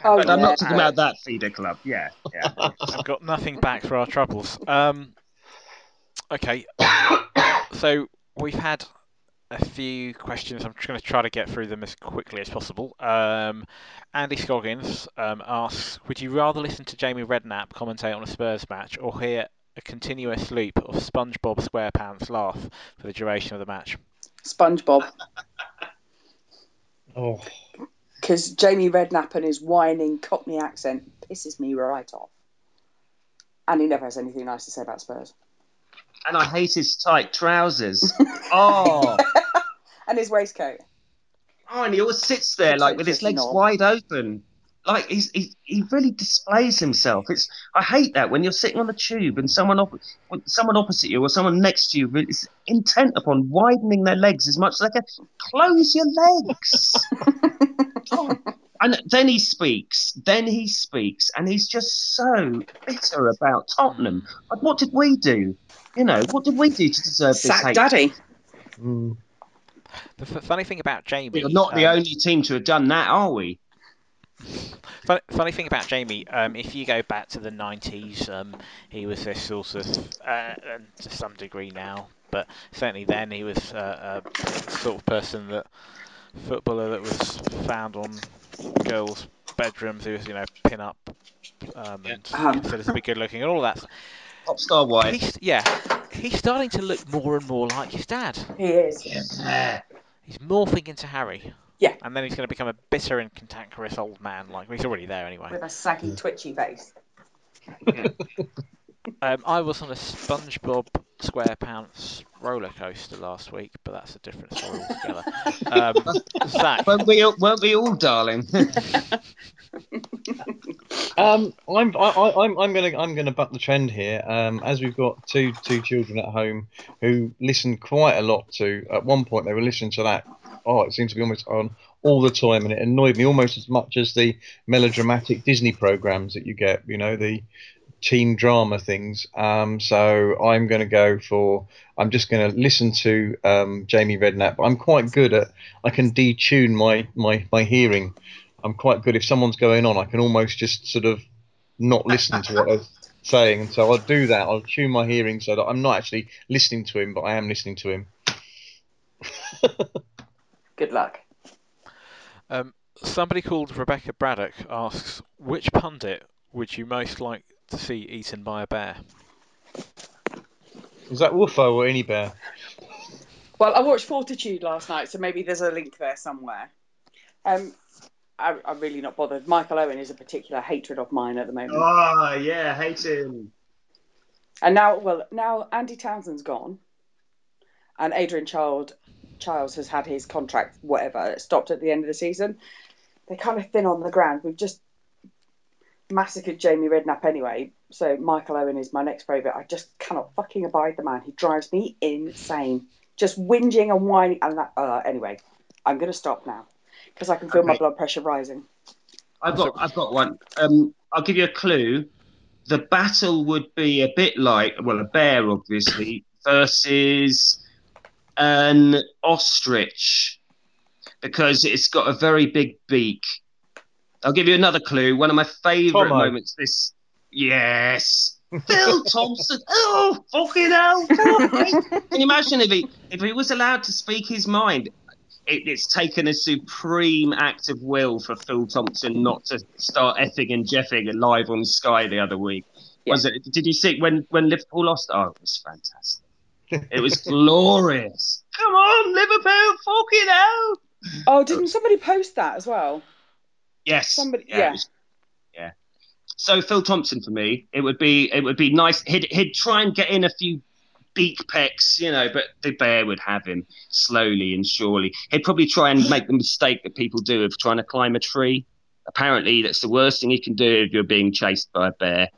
Oh,
but I'm not talking about that feeder club. Yeah, yeah.
I've got nothing back for our troubles. Um, okay, so we've had a few questions. I'm just going to try to get through them as quickly as possible. Um, Andy Scoggins um, asks, would you rather listen to Jamie Redknapp commentate on a Spurs match or hear a continuous loop of SpongeBob SquarePants laugh for the duration of the match?
SpongeBob,
Oh,
because Jamie Redknapp and his whining Cockney accent pisses me right off, and he never has anything nice to say about Spurs.
And I hate his tight trousers. Oh,
And his waistcoat.
oh, and he always sits there like with his legs
Knob.
wide open. Like he's, he, he really displays himself. It's I hate that when you're sitting on the tube and someone op- someone opposite you or someone next to you is intent upon widening their legs as much as they can. Close your legs. and then he speaks. Then he speaks, and he's just so bitter about Tottenham. Like, what did we do? You know, what did we do to deserve this
Sack
hate?
Daddy.
mm.
The f- funny thing about Jamie,
We're not the
um,
only team to have done that, are we?
Funny, funny thing about Jamie, um, if you go back to the 90s, um, he was this sort of, uh, and to some degree now, but certainly then he was uh, a sort of person that, footballer that was found on girls' bedrooms, who was, you know, pin up um, and
Um.
considered to be good looking and all of that.
Pop star wife.
He's, yeah, he's starting to look more and more like his dad.
He is.
Yeah.
He's morphing into Harry.
Yeah.
And then he's going to become a bitter and cantankerous old man. Like he's already there anyway.
With a saggy, twitchy face.
Um, I was on a SpongeBob SquarePants roller coaster last week, but that's a different story altogether. Um, Zach,
Weren't we all, weren't we all, darling?
Um, I'm I, I- I'm I'm gonna I'm gonna buck the trend here. Um, as we've got two two children at home who listen quite a lot to. At one point, they were listening to that. Oh, it seems to be almost on all the time, and it annoyed me almost as much as the melodramatic Disney programs that you get. You know, the teen drama things. Um, so I'm going to go for. I'm just going to listen to um, Jamie Redknapp. I'm quite good at. I can detune my my my hearing. I'm quite good if someone's going on. I can almost just sort of not listen to what they're saying, and so I'll do that. I'll tune my hearing so that I'm not actually listening to him, but I am listening to him.
Good luck.
um, somebody called Rebecca Braddock asks, which pundit would you most like to see eaten by a bear?
Is that Woofo or any bear?
Well, I watched Fortitude last night, so maybe there's a link there somewhere. Um, I, I'm really not bothered. Michael Owen is a particular hatred of mine at the moment.
oh, yeah, hate him.
And now, well, now Andy Townsend's gone, and Adrian Child Chiles has had his contract, whatever, stopped at the end of the season. They're kind of thin on the ground. We've just massacred Jamie Redknapp anyway, so Michael Owen is my next favourite. I just cannot fucking abide the man. He drives me insane. Just whinging and whining, and that. Uh, anyway, I'm going to stop now because I can feel my blood pressure rising.
I've got, I've got one. Um, I'll give you a clue. The battle would be a bit like, well, a bear, obviously, versus an ostrich, because it's got a very big beak. I'll give you another clue. One of my favourite moments. This, yes, Phil Thompson. Oh, fucking hell! Can you imagine if he if he was allowed to speak his mind? It, it's taken a supreme act of will for Phil Thompson not to start effing and jeffing live on Sky the other week. Was it? Did you see when when Liverpool lost? Oh, it was fantastic. It was glorious. Come on, Liverpool! Fucking out.
Oh, didn't somebody post that as well?
Yes.
Somebody-
it
yeah.
was- yeah. So Phil Thompson for me, it would be it would be nice. He'd he'd try and get in a few beak pecks, you know, but the bear would have him slowly and surely. He'd probably try and make the mistake that people do of trying to climb a tree. Apparently, that's the worst thing you can do if you're being chased by a bear.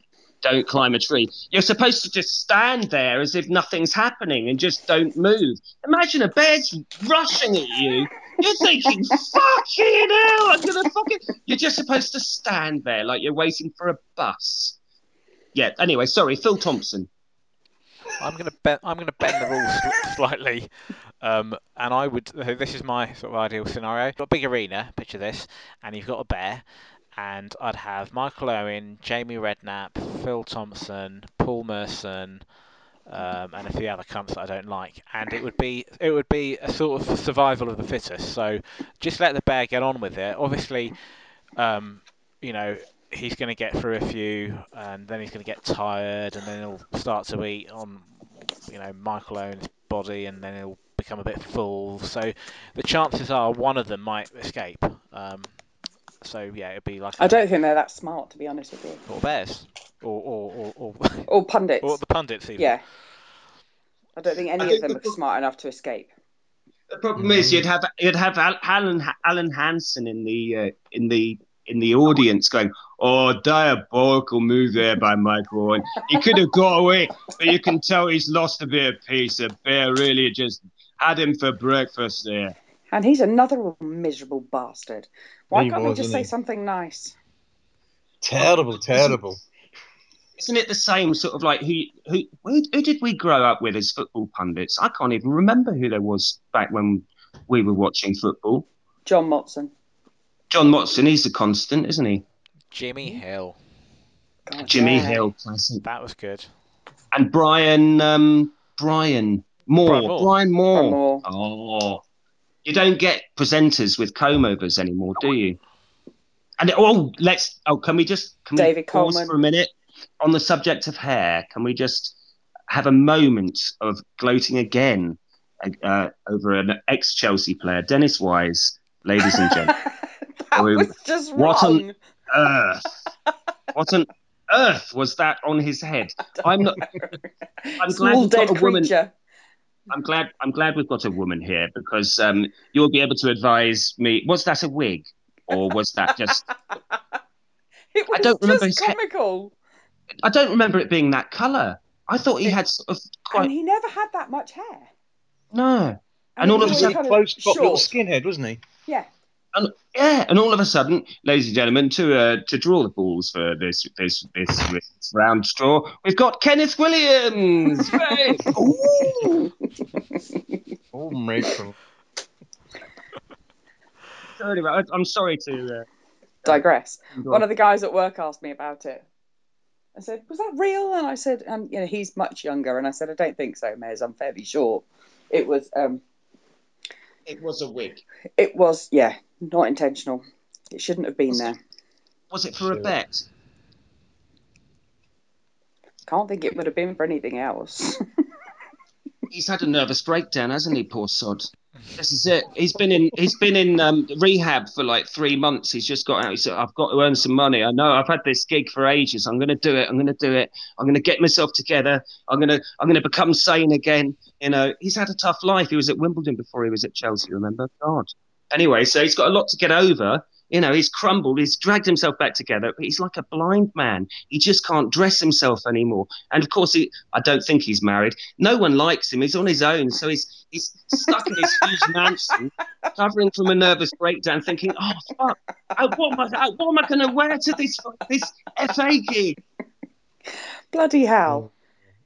Don't climb a tree. You're supposed to just stand there as if nothing's happening and just don't move. Imagine a bear's rushing at you. You're thinking, fucking hell, I'm gonna fucking. You're just supposed to stand there like you're waiting for a bus. Yeah. Anyway, sorry, Phil Thompson.
I'm gonna bend. I'm gonna bend the rules sl- slightly, um, and I would. This is my sort of ideal scenario. You've got a big arena. Picture this, and you've got a bear, and I'd have Michael Owen, Jamie Redknapp, Phil Thompson, Paul Merson, um, and a few other cunts that I don't like. And it would be it would be a sort of survival of the fittest. So just let the bear get on with it. Obviously, um, you know he's going to get through a few, and then he's going to get tired, and then he'll start to eat on, you know, Michael Owen's body, and then he'll become a bit full. So the chances are one of them might escape. Um, so yeah, it'd be like
I
a-
don't think they're that smart, to be honest with you.
or bears, or or or, or,
Or pundits.
or the pundits even.
yeah. I don't think any
I
of them
the
are smart enough to escape.
The problem is you'd have you'd have Alan Alan Hansen in the uh, in the in the audience going, "Oh, diabolical move there by Michael Owen. He could have got away, but you can tell he's lost a bit of pace. The bear really just had him for breakfast there."
And he's another miserable bastard. Why
He
can't
was,
they just say
he?
something nice?
Terrible, terrible.
Isn't it the same sort of like who who who, who did we grow up with as football pundits? I can't even remember who there was back when we were watching football.
John Motson.
John Motson, he's a constant, isn't he?
Jimmy Hill,
God,
Jimmy
yeah.
Hill, classic.
that was good.
and Brian um, Brian Moore.
Brian Moore.
Brian Moore.
Brian Moore.
Oh, you don't get presenters with comb overs anymore, do you? And oh, let's. Oh, can we just can
David
we pause
Coleman.
for a minute on the subject of hair? Can we just have a moment of gloating again uh, over an ex Chelsea player, Dennis Wise, ladies and gentlemen.
that
We-
was just
what on-
wrong.
earth. What on earth was that on his head? I'm not. I'm glad
Small
we've got
dead
a woman.
creature.
I'm glad. I'm glad we've got a woman here because um, you'll be able to advise me. Was that a wig, or was that just?
It was
don't remember
just
his head.
comical.
I don't remember it being that colour. I thought he had sort of
And he never had that much hair.
no. And
it
all of a
always
sudden-
kind
Close top little
short.
skinhead, wasn't he?
Yeah.
And yeah, and all of a sudden, ladies and gentlemen, to uh, to draw the balls for this this this, this round straw, we've got Kenneth Williams. Hooray! Ooh.
Oh, Rachel.
So anyway, I- I'm sorry to. Uh,
Digress.
go
One of the guys at work asked me about it. I said, "Was that real?" And I said, um, "You know, he's much younger." And I said, "I don't think so, Mez. I'm fairly sure it was. Um,
it was a wig.
it was, yeah, not intentional. It shouldn't have been
Was
there.
it? Was it for a bet?
Can't think it would have been for anything else.
He's had a nervous breakdown, hasn't he, poor sod? This is it. He's been in he's been in um, rehab for like three months. He's just got out. He said, "I've got to earn some money. I know I've had this gig for ages. I'm going to do it. I'm going to do it. I'm going to get myself together. I'm going to I'm going to become sane again." You know, he's had a tough life. He was at Wimbledon before he was at Chelsea. Remember? God. Anyway, so he's got a lot to get over. You know, he's crumbled. He's dragged himself back together. But he's like a blind man. He just can't dress himself anymore. And of course, he, I don't think he's married. No one likes him. He's on his own. So he's he's stuck in this huge mansion, suffering from a nervous breakdown, thinking, "Oh fuck, uh, what am I, uh, what am I going to wear to this this FA gig?"
Bloody hell!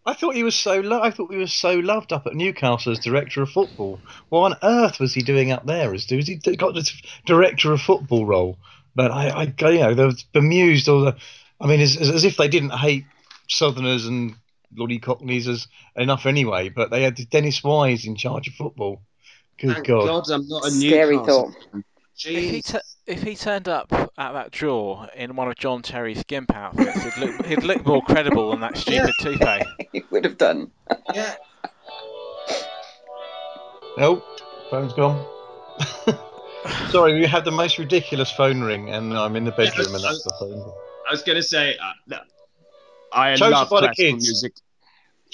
I thought he was so lo- I thought he was so loved up at Newcastle as director of football. What on earth was he doing up there? As was he got this director of football role? But I, I you know, they was bemused all the. I mean, as, as, as if they didn't hate Southerners and bloody Cockneys as enough anyway. But they had Dennis Wise in charge of football. Good
Thank
God.
God, I'm not a
Scary
Newcastle.
thought.
fan.
He,
Jeez.
Tu- if he turned up at that draw in one of John Terry's gimp outfits, he'd look, he'd look more credible than that stupid toupee.
He would have done.
yeah.
Nope, phone's gone. Sorry, we had the most ridiculous phone ring, and I'm in the bedroom, and that's the phone.
I was going to say, uh, no. I
Chosen
love classical
kids.
music.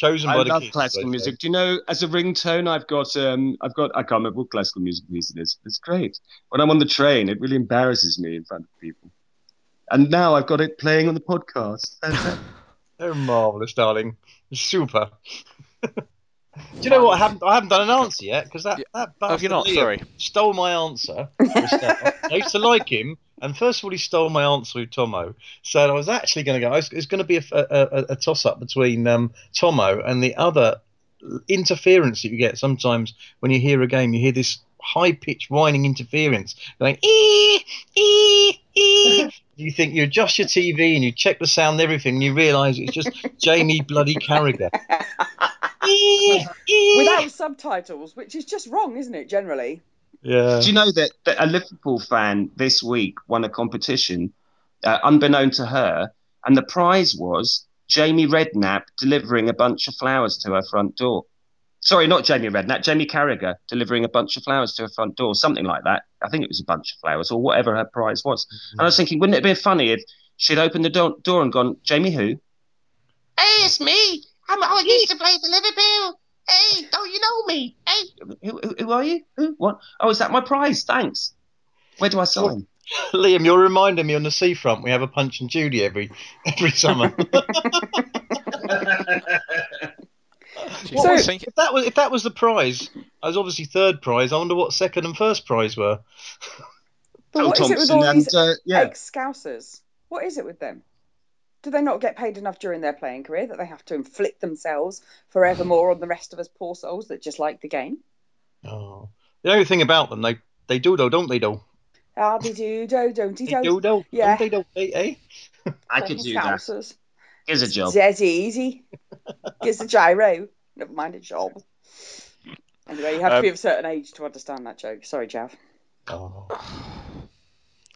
Chosen
I
by the
love
kids,
classical
say.
music. Do you know, as a ringtone, I've got, um, I've got, I can't remember what classical music piece it is. It's great. When I'm on the train, it really embarrasses me in front of people. And now I've got it playing on the podcast.
They're marvelous, darling. Super. Do you know what? I haven't, I haven't done an answer yet because that, that
Oh, have you
bastard
not?
Liam
Sorry.
stole my answer. for a start. I used to like him, and first of all, he stole my answer with Tomo. So I was actually going to go. It's going to be a, a, a, a toss up between um, Tomo and the other interference that you get sometimes when you hear a game. You hear this high pitched whining interference going ee ee ee. You think you adjust your TV and you check the sound and everything, and you realise it's just Jamie bloody Carragher. Ee, ee.
Without subtitles, which is just wrong, isn't it? Generally.
yeah.
Do you know that, that a Liverpool fan this week won a competition, uh, unbeknown to her, and the prize was Jamie Redknapp delivering a bunch of flowers to her front door. Sorry, not Jamie Redknapp, Jamie Carragher delivering a bunch of flowers to her front door, something like that. I think it was a bunch of flowers or whatever her prize was. And I was thinking, wouldn't it have been funny if she'd opened the door, door and gone, Jamie who? Hey, it's me. I'm, I used to play for Liverpool. Hey, don't you know me? Hey, who, who, who are you? Who? What? Oh, is that my prize? Thanks. Where do I sign?
Liam, you're reminding me on the seafront we have a Punch and Judy every every summer.
Jeez,
So-
was
if that was if that was the prize, I was obviously third prize. I wonder what second and first prize were.
But
Phil
what is it with
Thompson
all
and
these
uh, yeah.
ex-scousers? What is it with them? Do they not get paid enough during their playing career that they have to inflict themselves forevermore on the rest of us poor souls that just like the game?
Oh. The only thing about them, they they do though, don't they? Do
Ah, they do, do, don't
they
they?
do though?
Yeah.
Don't they do? Eh? eh?
I could do that.
Scousers.
Here's a job.
Dead easy. Gives a gyro. Never mind a job. Anyway, you have to
Um,
be of a certain age to understand that joke. Sorry, Jav.
Oh,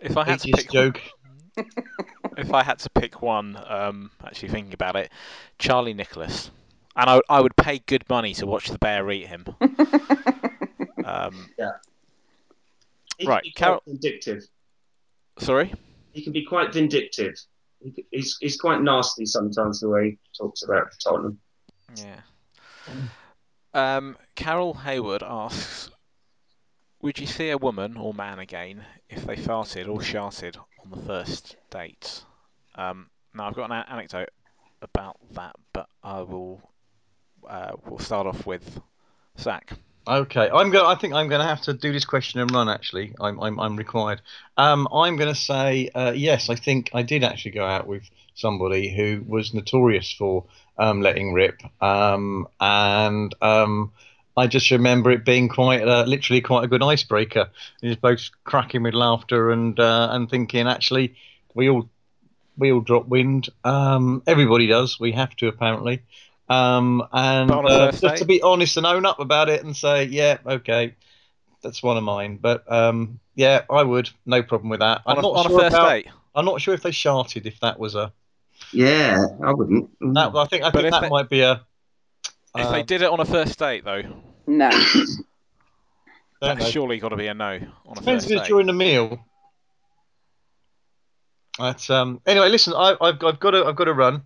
if I had to
ageist
pick
joke.
if I had to pick one, um, actually thinking about it, Charlie Nicholas. and I, I would pay good money to watch the bear eat him. um,
He
Right,
can be quite
Carol-
vindictive.
sorry.
He can be quite vindictive. He, he's he's quite nasty sometimes the way he talks about Tottenham.
Yeah. Um, Carol Hayward asks, "Would you see a woman or man again if they farted or sharted on the first date?" Um, now I've got an anecdote about that, but I will uh, we'll start off with Zach.
Okay, I'm going. I think I'm going to have to do this question and run. Actually, I'm I'm, I'm required. Um, I'm going to say uh, yes. I think I did actually go out with somebody who was notorious for um, letting rip, um, and um, I just remember it being quite uh, literally quite a good icebreaker. It was both cracking with laughter and uh, and thinking actually we all we all drop wind. Um, everybody does. We have to apparently. Um, and
But on a
uh, just to be honest and own up about it and say, yeah, okay, that's one of mine. But um, yeah, I would, no problem with that.
On
I'm
a,
not
on a
sure
first
about,
date,
I'm not sure if they sharted. If that was a,
Yeah, I wouldn't.
that I think I
But
think that
they-
might be a.
if
uh,
they did it on a first date though,
No.
that's
know.
surely got to be a no on a
Depends
first
if it's
date.
during the meal. But um, anyway, listen, I, I've I've got to I've got to run,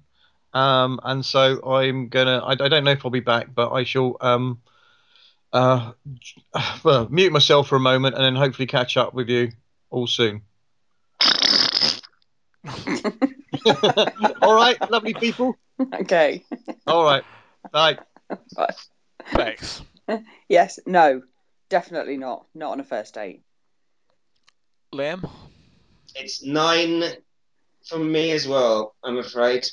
um, and so I'm gonna I, I don't know if I'll be back, but I shall um, uh, well mute myself for a moment and then hopefully catch up with you all soon. all right, lovely people.
okay.
All right, bye.
Bex.
Yes. No. Definitely not. Not on a first date.
Liam.
It's nine from me as well. I'm afraid.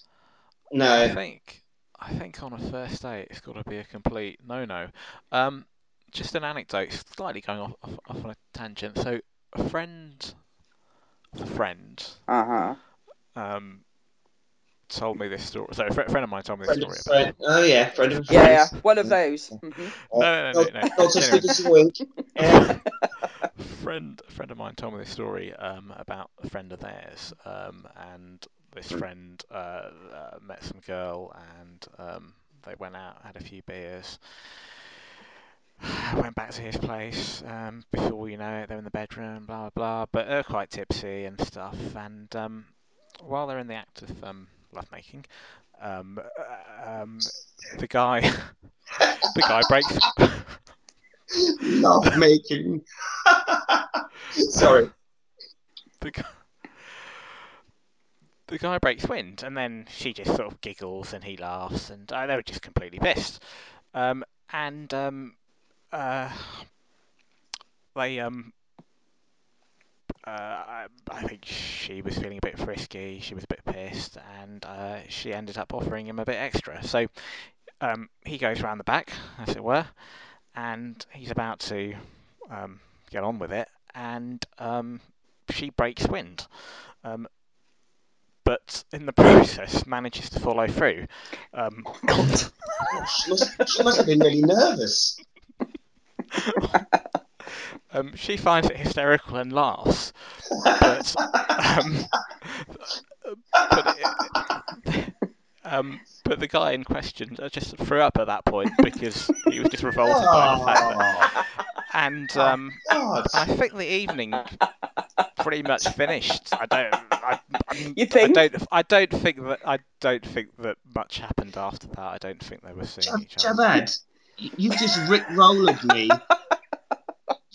No.
I think I think on a first date it's got to be a complete no-no. Um, just an anecdote, slightly going off, off, off on a tangent. So a friend, a friend,
Uh huh.
um, told me this story. So a friend of mine told me this
Friend
story.
friend. Oh yeah, friend of a
Yeah,
friend.
yeah. One of those. hmm
No, no, no, no. no.
Not just
Anyway,
as a. Yeah.
friend, friend of mine told me this story um, about a friend of theirs, um, and this friend uh, uh, met some girl, and um, they went out, had a few beers, went back to his place. Um, before you know it, they're in the bedroom, blah blah blah. But they're quite tipsy and stuff. And um, while they're in the act of um, lovemaking, um, uh, um, the guy, the guy breaks.
Love making. Sorry.
the guy, the guy breaks wind, and then she just sort of giggles and he laughs, and uh, they were just completely pissed. Um, and um, uh, they um, uh, I, I think she was feeling a bit frisky. She was a bit pissed, and uh, she ended up offering him a bit extra. So um, he goes round the back, as it were, and he's about to um, get on with it, and um, she breaks wind. Um, but in the process, manages to follow through. Um,
She must, she must have been really nervous.
um, she finds it hysterical and laughs, but um, but, it, um, but the guy in question just threw up at that point because he was just revolted by the fact that. And um,
God.
I think the evening pretty much finished. I don't. I,
You think?
I don't. I don't think that. I don't think that much happened after that. I don't think they were seeing each other.
Javad, you- you've just Rick Rolled me.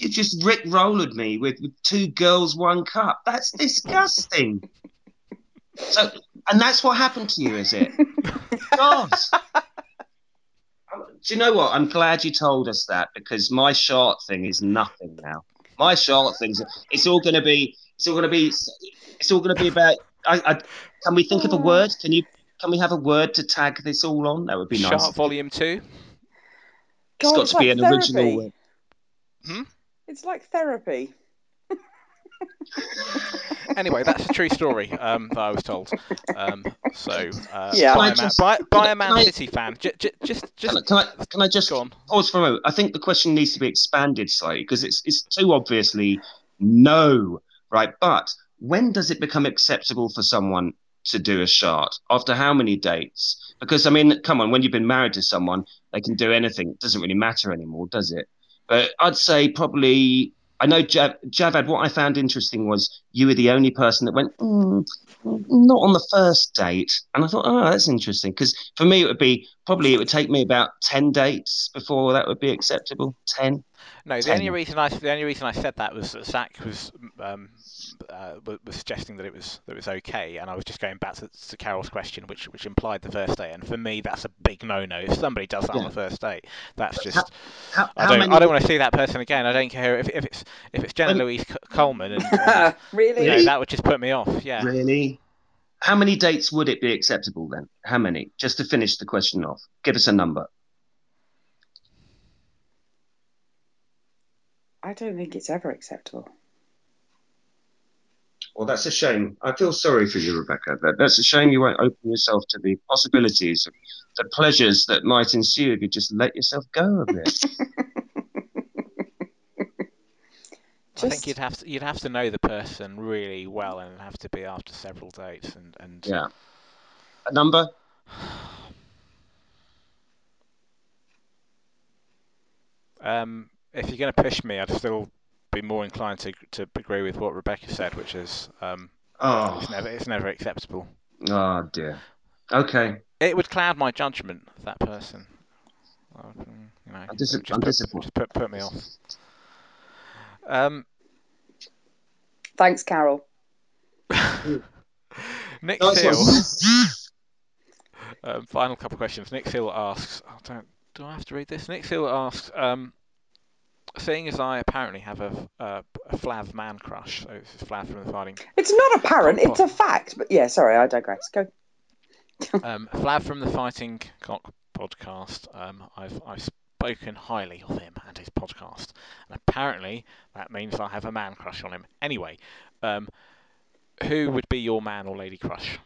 You just Rick Rolled me with, with two girls, one cup. That's disgusting. So, and that's what happened to you, is it? God. Do you know what? I'm glad you told us that because my short thing is nothing now. My short things, it's all going to be, it's all going to be, it's all going to be about. I, I, can we think of a oh. word? Can you? Can we have a word to tag this all on? That would be nice.
Sharp Volume Two.
It's
God,
got to be
like
an original
therapy. Hmm?
Word.
It's like therapy.
Anyway, that's a true story um, that I was told. Um, so, uh,
Yeah.
by, a
Can
Man,
just-
by, by a Man
I-
City fan, j- j- just,
Can I,
just
can I, can I just
go on.
pause for a moment? I think the question needs to be expanded slightly because it's it's too obviously no, right? But when does it become acceptable for someone
to do a shot? After how many dates? Because I mean, come on, when you've been married to someone, they can do anything. It doesn't really matter anymore, does it? But I'd say probably. I know Jav- Javad. What I found interesting was you were the only person that went mm, not on the first date, and I thought, oh, that's interesting. Because for me, it would be probably it would take me about ten dates before that would be acceptable. Ten.
No, the only reason I the only reason I said that was that Zach was um, uh, was suggesting that it was that it was okay, and I was just going back to, to Carol's question, which which implied the first date, and for me that's a big no-no. If somebody does that on the first date, that's
How-
just
How,
I don't
many?
I don't want to see that person again. I don't care if, if it's if it's Jenna
When-
Louise Coleman, and, and
really?
you know,
Really?
that would just put me off. Yeah.
Really? How many dates would it be acceptable then? How many? Just to finish the question off, give us a number.
I don't think it's ever acceptable.
Well, that's a shame. I feel sorry for you, Rebecca. That, that's a shame you won't open yourself to the possibilities, the pleasures that might ensue if you just let yourself go a bit.
I think you'd have to you'd have to know the person really well, and it'd have to be after several dates, and and
yeah. A number?
Um, if you're going to push me, I'd still be more inclined to to agree with what Rebecca said, which is um,
Oh,
it's never it's never acceptable.
oh dear. Okay.
It would cloud my judgment of that person. You know,
I'm dis-
just
I'm
put,
disappointed.
just put, put me off. Um,
Thanks, Carol.
Nick
Nice
Seal. um, final couple of questions. Nick Seal asks. I don't. Do I have to read this? Nick Seal asks. Um, seeing as I apparently have a, a, a Flav man crush, so this is Flav from the fighting
It's not apparent,
Come
it's a fact. But yeah, sorry, I digress. Go.
Um, Flav from the Fighting Cock podcast. Um, I've I've spoken highly of him and his podcast, and apparently that means I have a man crush on him. Anyway, um, who would be your man or lady crush?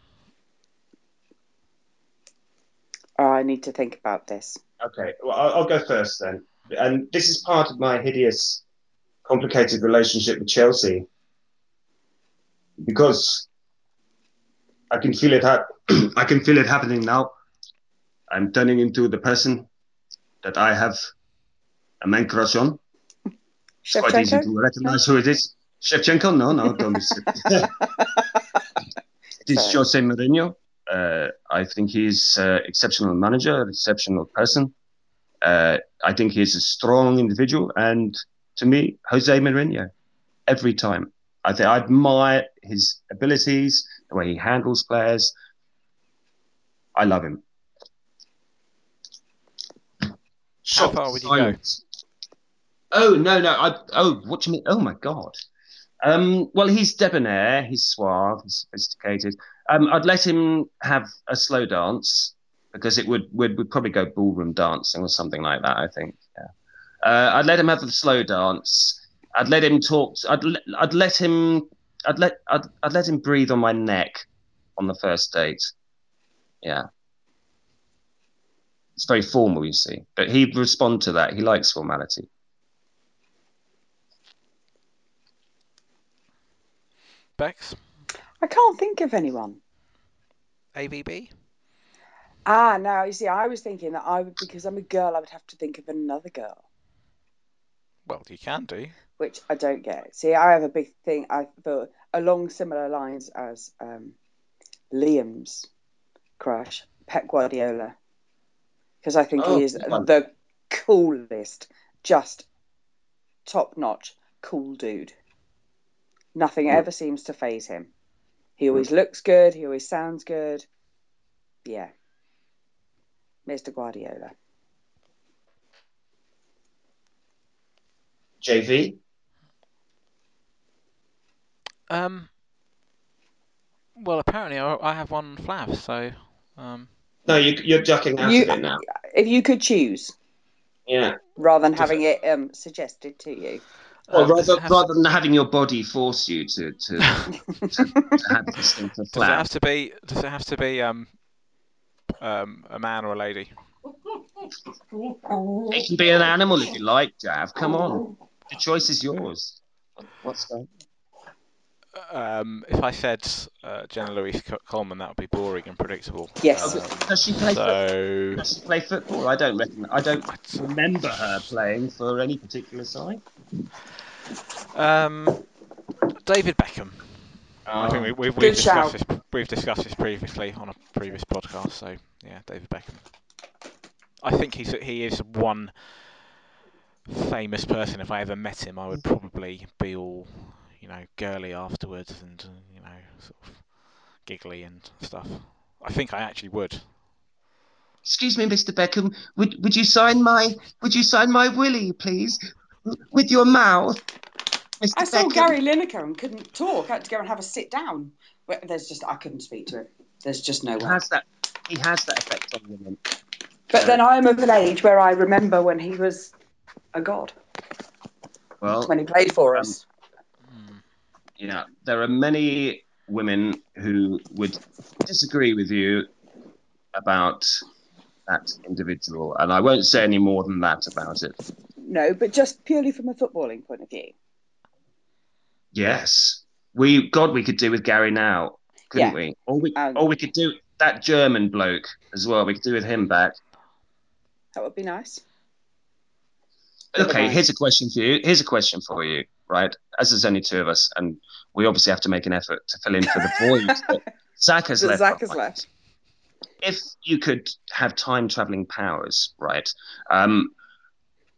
Oh, I need to think about this.
Okay, well, I'll, I'll go first then. And this is part of my hideous, complicated relationship with Chelsea. Because I can feel it hap- I can feel it happening now. I'm turning into the person that I have a man crush on. It's quite easy to recognize who it is. Shevchenko? No, no, don't be. It is. Jose Mourinho. Uh, I think he's an exceptional manager, an exceptional person. Uh, I think he's a strong individual, and to me, Jose Mourinho, every time. I think I admire his abilities, the way he handles players. I love him.
How far would you go?
Oh no, no. I, oh, what do you mean? Oh my god. Um, well, he's debonair, he's suave, he's sophisticated. Um, I'd let him have a slow dance because it would would would probably go ballroom dancing or something like that. I think. Yeah. Uh, I'd let him have the slow dance. I'd let him talk. I'd le- I'd let him. I'd let I'd, I'd let him breathe on my neck on the first date. Yeah. It's very formal, you see, but he'd respond to that. He likes formality.
Bex,
I can't think of anyone.
AVB.
Ah, now you see, I was thinking that I would, because I'm a girl, I would have to think of another girl,
Well, you can do.
which I don't get. See, I have a big thing. I thought along similar lines as um, Liam's crush, Pep Guardiola, because I think
Oh,
he is
good
the coolest, just top notch, cool dude. Nothing
Mm.
ever seems to phase him. He always looks good. He always sounds good. Yeah. Mr. Guardiola.
JV.
Um. Well, apparently I, I have one Flav, so um.
No, you, you're ducking out
You-
of it now.
If you could choose,
Yeah.
rather than
Does
having it um, suggested to you.
Well,
um,
rather,
have-
rather than having your body force you to, to, to, to have this thing for
Does it have to be? Does it have to be um, um, a man or a lady?
It can be an animal if you like, Jav. Come on. The choice is yours. What's that?
Um, if I said uh, Jenna Louise Coleman, that would be boring and predictable.
Yes.
Um,
Does she play?
so
Does she play football? I don't reckon. I don't remember her playing for any particular side.
um, David Beckham. I think we, we've, we've
Good
discussed
shout.
this. We've discussed this previously on a previous podcast. So yeah, David Beckham. I think he's he is one famous person. If I ever met him, I would probably be all you know girly afterwards and you know sort of giggly and stuff. I think I actually would.
Excuse me, Mr. Beckham. Would would you sign my Would you sign my willy, please, with your mouth.
I saw? Gary Lineker and couldn't talk. I had to go and have a sit down. But there's just I couldn't speak to him. There's just no
He
way.
has that. He has that effect on women.
But then I'm of an age where I remember when he was a god
Well,
when he played for
um,
us.
yeah, there are many women who would disagree with you about that individual, and I won't say any more than that about it.
No, but just purely from a footballing point of view.
Yes, we God, we could do with Gary now, couldn't
Yeah.
we? Or we,
Um,
or we could do that German bloke as well. We could do with him back.
That would be nice.
Okay,
mind.
here's a question for you. Here's a question for you, right? As there's only two of us, and we obviously have to make an effort to fill in for the void that Zach has left.
Zach has left.
If you could have time traveling powers, right? Um,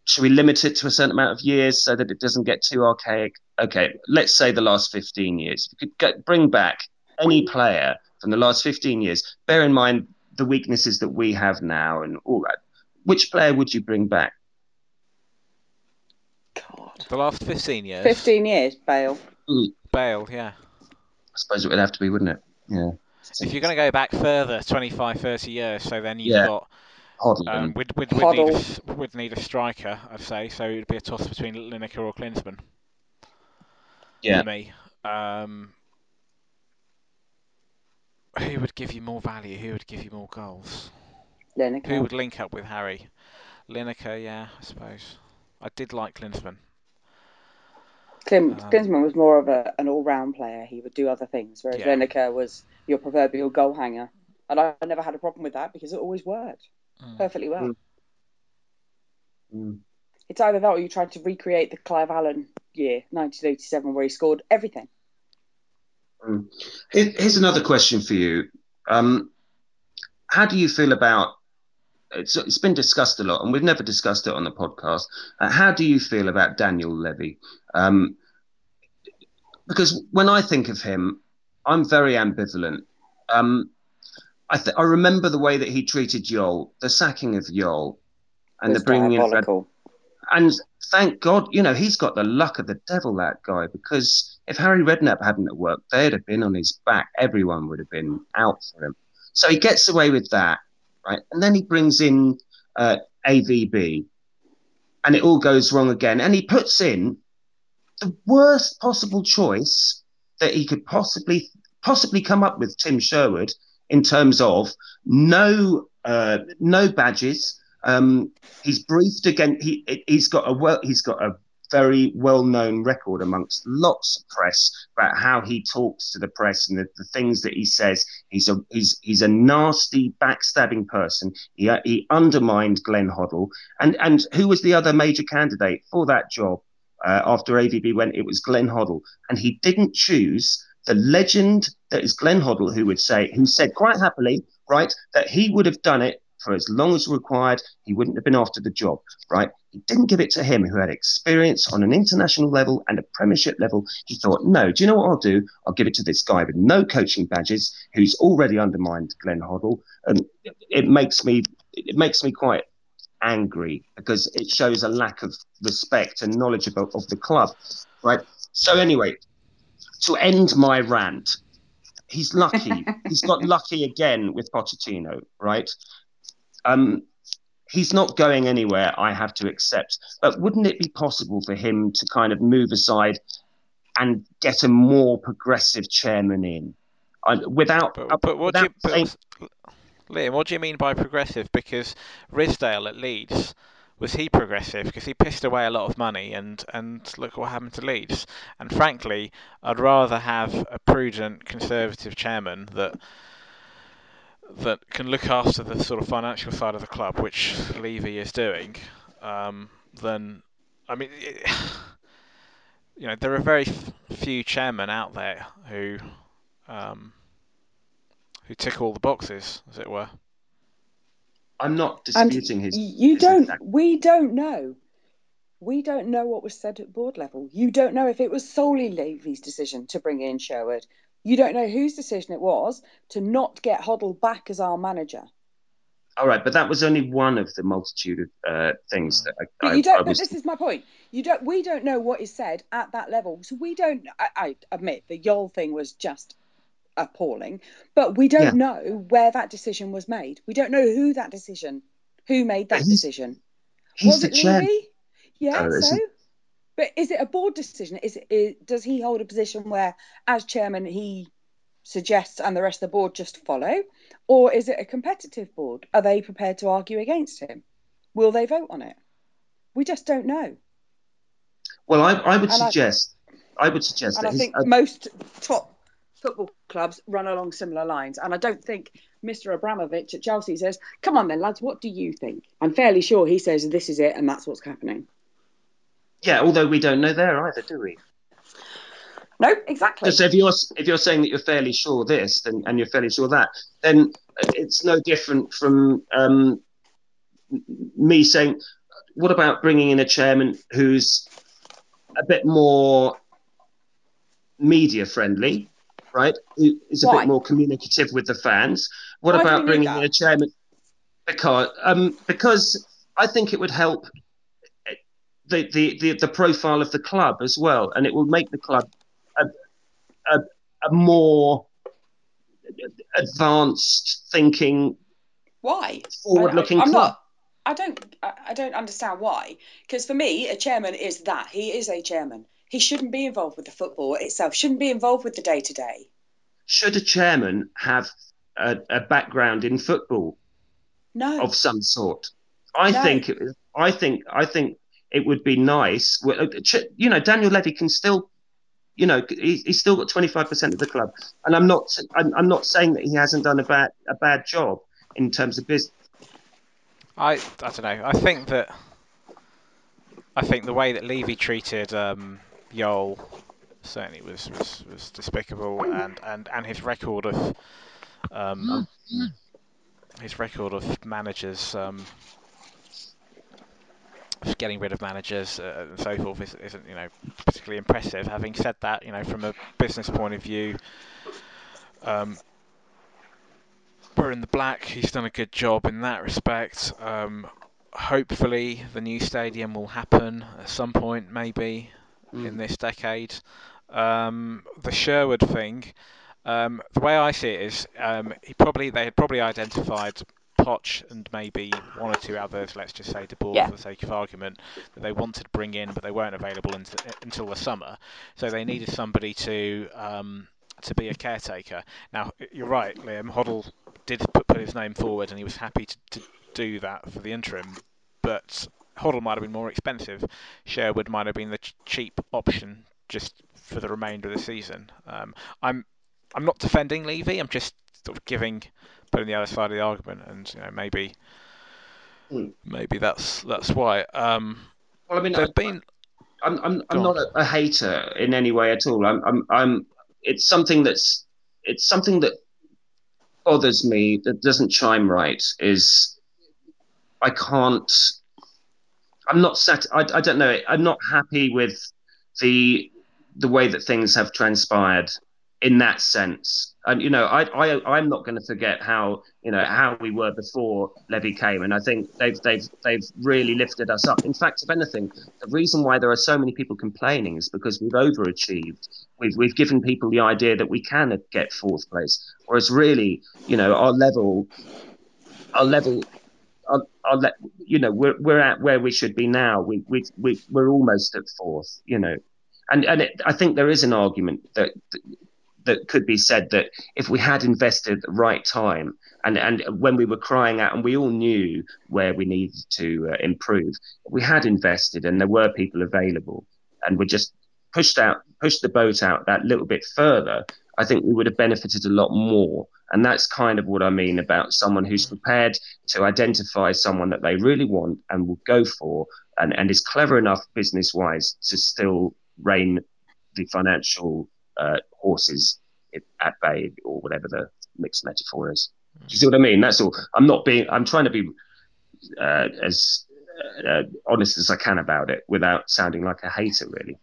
should we limit it to a certain amount of years so that it doesn't get too archaic? Okay, let's say the last 15 years. If you could get, bring back any player from the last 15 years, bear in mind the weaknesses that we have now and all that. Which player would you bring back?
God.
The last 15 years.
15 years, Bale.
Bale, yeah.
I suppose it would have to be, wouldn't it? Yeah.
If you're going to go back further, 25, 30 years, so then you've
yeah.
got.
Hoddle,
um, we'd, we'd, we'd, need a, we'd need a striker, I'd say. So it'd be a toss between Lineker or Klinsmann
Yeah.
for me. Um, who would give you more value? Who would give you more goals? Who would link up with Harry? Lineker, yeah, I suppose. I did like Klinsmann.
Klim,
Um,
Klinsmann was more of a, an all-round player. He would do other things, whereas
Yeah.
Lineker was your proverbial goal hanger. And I, I never had a problem with that because it always worked
Mm.
perfectly well.
Mm. Mm.
It's either that or you tried to recreate the Clive Allen year, 1987, where he scored everything.
Here's another question for you. Um, how do you feel about it's, it's been discussed a lot, and we've never discussed it on the podcast. Uh, how do you feel about Daniel Levy? Um, because when I think of him, I'm very ambivalent. Um, I, th- I remember the way that he treated Jol, the sacking of Jol, and the bringing in Fred and thank God, you know, he's got the luck of the devil, that guy, because if Harry Redknapp hadn't worked, they'd have been on his back. Everyone would have been out for him. So he gets away with that, right? And then he brings in uh, AVB, and it all goes wrong again. And he puts in the worst possible choice that he could possibly possibly come up with, Tim Sherwood, in terms of no uh, no badges. Um, he's briefed again. He he's got a well. He's got a very well known record amongst lots of press about how he talks to the press and the, the things that he says. He's a he's he's a nasty backstabbing person. He he undermined Glenn Hoddle and and who was the other major candidate for that job uh, after AVB went? It was Glenn Hoddle, and he didn't choose the legend that is Glenn Hoddle, who would say who said quite happily, right, that he would have done it for as long as required. He wouldn't have been after the job, right? He didn't give it to him, who had experience on an international level and a Premiership level. He thought, no, do you know what I'll do? I'll give it to this guy with no coaching badges, who's already undermined Glenn Hoddle, and it makes me it makes me quite angry because it shows a lack of respect and knowledge of, of the club, right? So anyway, to end my rant, he's lucky. he's got lucky again with Pochettino, right? Um, he's not going anywhere. I have to accept. But wouldn't it be possible for him to kind of move aside and get a more progressive chairman in, I, without?
But, but what do you,
without
but Liam, what do you mean by progressive? Because Ridsdale at Leeds was he progressive? Because he pissed away a lot of money, and and look what happened to Leeds. And frankly, I'd rather have a prudent, conservative chairman that that can look after the sort of financial side of the club, which Levy is doing, um, than I mean. It, you know, there are very f- few chairmen out there who um, who tick all the boxes, as it were.
I'm not
And
disputing his.
you
his
don't.
exact-
We don't know. We don't know what was said at board level. You don't know if it was solely Levy's decision to bring in Sherwood. You don't know whose decision it was to not get Hoddle back as our manager.
All right, but that was only one of the multitude of uh, things that I,
But
I,
you don't.
I
But
was.
this is my point. You don't. We don't know what is said at that level. So we don't. I, I admit the Jol thing was just appalling, but we don't
Yeah.
know where that decision was made. We don't know who that decision, who made that
he's-
decision.
He's
was
the
it
chair.
Levy? Yeah.
No,
so, but is it a board decision? Is? Is, does he hold a position where, as chairman, he suggests and the rest of the board just follow, or is it a competitive board? Are they prepared to argue against him? Will they vote on it? We just don't know.
Well, I, I would
And
suggest. I, would suggest
And
that
I think
uh,
most top football clubs run along similar lines. And I don't think Mr. Abramovich at Chelsea says, "Come on then, lads, what do you think?" I'm fairly sure he says this is it and that's what's happening.
Yeah. Although we don't know there either, do we?
No, exactly.
So if you're if you're saying that you're fairly sure this, then and you're fairly sure that, then it's no different from um, me saying, what about bringing in a chairman who's a bit more media friendly, right? Who is a
Why?
bit more communicative with the fans? What
Why
about bringing in a chairman? Because um, because I think it would help the, the, the, the profile of the club as well, and it will make the club a, a, a more advanced thinking,
Why?
forward looking
I,
club.
not. I don't. I, I don't understand why. Because for me, a chairman is that he is a chairman. He shouldn't be involved with the football itself. Shouldn't be involved with the day to day.
Should a chairman have a, a background in football
No.
of some sort? I
No.
think I think I think it would be nice. well, uh, ch- You know, Daniel Levy can still, you know, he's still got twenty five percent of the club, and I'm not I'm, I'm not saying that he hasn't done a bad a bad job in terms of business.
I I don't know. I think that I think the way that Levy treated um, Jol certainly was, was, was despicable, and, and, and his record of um, his record of managers um, of getting rid of managers uh, and so forth is, isn't you know particularly impressive. Having said that, you know from a business point of view. Um, we're in the black. He's done a good job in that respect. Um, hopefully, the new stadium will happen at some point, maybe in this decade. Um, the Sherwood thing, um, the way I see it is, um, he probably they had probably identified Poch and maybe one or two others. Let's just say De Boer
Yeah.
for the sake of argument that they wanted to bring in, but they weren't available until, until the summer. So they needed somebody to um, to be a caretaker. Now you're right, Liam Hoddle did put, put his name forward, and he was happy to, to do that for the interim. But Hoddle might have been more expensive. Sherwood might have been the ch- cheap option just for the remainder of the season. Um, I'm I'm not defending Levy. I'm just sort of giving putting the other side of the argument, and you know maybe
Hmm.
maybe that's that's why. Um,
Well, I mean,
there've
I,
been
I'm I'm, I'm not a, a hater in any way at all. I'm I'm I'm. It's something that's it's something that bothers me that doesn't chime right. Is I can't. I'm not sat. I, I don't know. I'm not happy with the the way that things have transpired in that sense. And you know, I I I'm not going to forget how you know how we were before Levy came, and I think they've they've they've really lifted us up. In fact, if anything, the reason why there are so many people complaining is because we've overachieved. We've we've given people the idea that we can get fourth place, whereas really, you know, our level, our level. Our, our le- you know, we're we're at where we should be now. We we we we're almost at fourth. You know, and and it, I think there is an argument that that could be said that if we had invested at the right time and, and when we were crying out and we all knew where we needed to uh, improve, we had invested and there were people available and we just pushed out, pushed the boat out that little bit further, I think we would have benefited a lot more. And that's kind of what I mean about someone who's prepared to identify someone that they really want and will go for and, and is clever enough business wise to still rein the financial uh, horses at bay or whatever the mixed metaphor is. Do you see what I mean? That's all. I'm not being. I'm trying to be uh, as uh, honest as I can about it without sounding like a hater, really.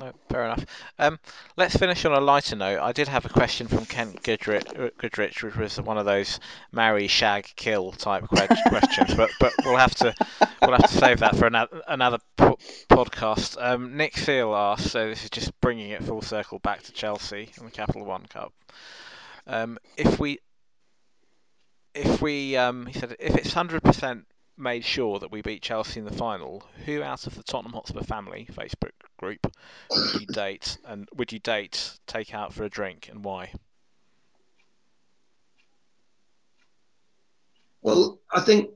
No, fair enough. Um, let's finish on a lighter note. I did have a question from Kent Goodrich, Goodrich which was one of those marry, shag, kill type questions, but but we'll have to we'll have to save that for another another po- podcast. Um, Nick Seal asked, so this is just bringing it full circle back to Chelsea and the Capital One Cup. Um, if we if we um, he said if it's hundred percent made sure that we beat Chelsea in the final, who out of the Tottenham Hotspur family Facebook group would you date and would you date, take out for a drink, and why?
Well, I think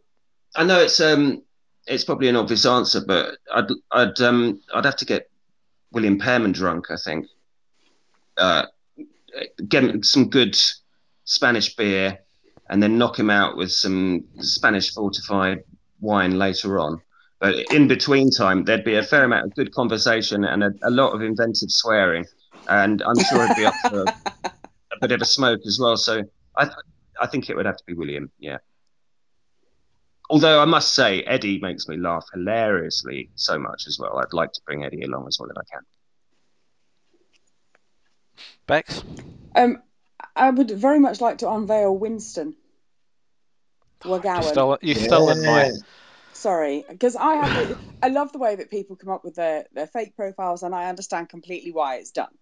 I know it's um it's probably an obvious answer, but I'd I'd um I'd have to get William Pearman drunk. I think. Uh, get some good Spanish beer, and then knock him out with some Spanish fortified wine later on. But in between time, there'd be a fair amount of good conversation and a, a lot of inventive swearing, and I'm sure it'd be up for a bit of a smoke as well. So I, th- I think it would have to be William. Yeah. Although I must say, Eddie makes me laugh hilariously so much as well. I'd like to bring Eddie along as well if I can.
Bex?
Um, I would very much like to unveil Winston.
Wagawan. You've stolen, you've stolen my.
Sorry, because I have. I love the way that people come up with their, their fake profiles, and I understand completely why it's done.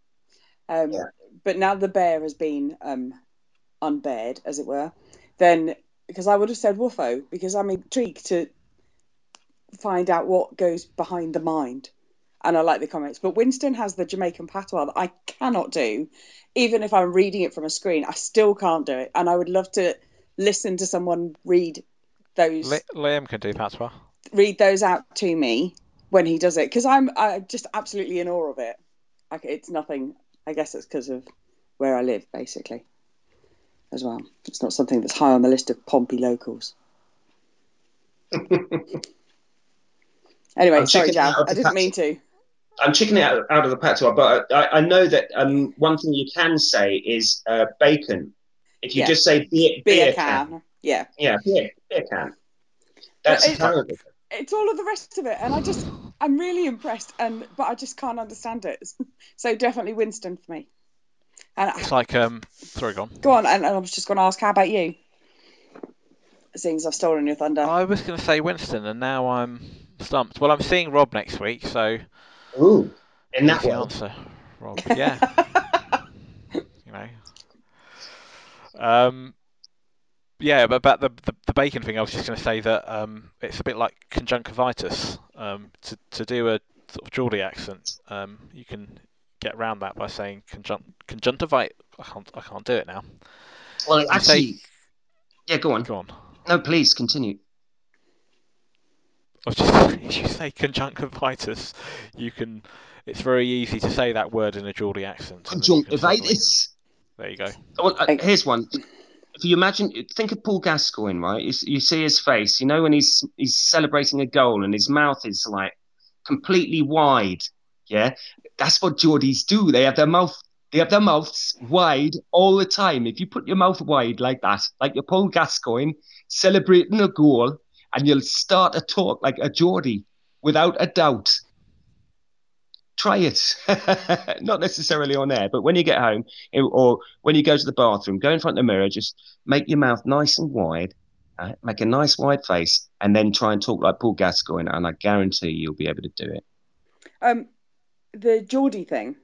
Um, yeah. But now the bear has been um, unbared, as it were, then because I would have said Woofo, because I'm intrigued to find out what goes behind the mind and I like the comments. But Winston has the Jamaican patois that I cannot do, even if I'm reading it from a screen. I still can't do it, and I would love to listen to someone read those.
Liam can do patois.
Read those out to me when he does it, because I'm I just absolutely in awe of it. Like it's nothing. I guess it's because of where I live, basically, as well. It's not something that's high on the list of Pompey locals. anyway, I'm sorry, Jav. I didn't mean to.
I'm checking it out, out of the patois, but I, I know that um, one thing you can say is uh, bacon. If you yeah. just say beer, beer, beer can. can.
Yeah.
Yeah, beer, beer can. That's it, terrible.
It's all of the rest of it, and I just, I'm really impressed, and but I just can't understand it. So definitely Winston for me.
And it's like, um, sorry, go on.
Go on, and, and I was just going to ask, how about you? Seeing as I've stolen your thunder.
I was going to say Winston, and now I'm stumped. Well, I'm seeing Rob next week, so
Ooh, in that
the answer, Rob. Yeah. you. Um. Yeah, but about the, the, the bacon thing, I was just going to say that um, it's a bit like conjunctivitis. Um, to to do a sort of Geordie accent, um, you can get around that by saying conjunct conjunctivite. I can't I can't do it now.
Well, actually, say, yeah, go on.
Go on.
No, please continue.
I was just if you say conjunctivitis, you can. It's very easy to say that word in a Geordie accent.
Conjunctivitis.
There you go.
Well, uh, here's one. If you imagine, think of Paul Gascoigne, right? You, you see his face. You know when he's he's celebrating a goal and his mouth is like completely wide. Yeah, that's what Geordies do. They have their mouth they have their mouths wide all the time. If you put your mouth wide like that, like your Paul Gascoigne celebrating a goal, and you'll start to talk like a Geordie without a doubt. Try it. Not necessarily on air, but when you get home or when you go to the bathroom, go in front of the mirror, just make your mouth nice and wide, uh, make a nice wide face, and then try and talk like Paul Gascoigne, and I guarantee you'll be able to do it.
Um, the Geordie thing.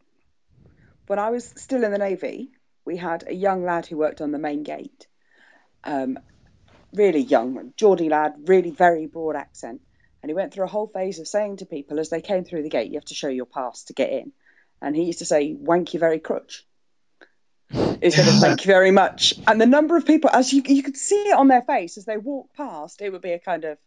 When I was still in the Navy, we had a young lad who worked on the main gate. Um, really young, Geordie lad, really very broad accent. And he went through a whole phase of saying to people as they came through the gate, you have to show your pass to get in. and he used to say "wank you very crutch" instead of "thank you very much." And the number of people, as you you could see it on their face as they walked past, it would be a kind of.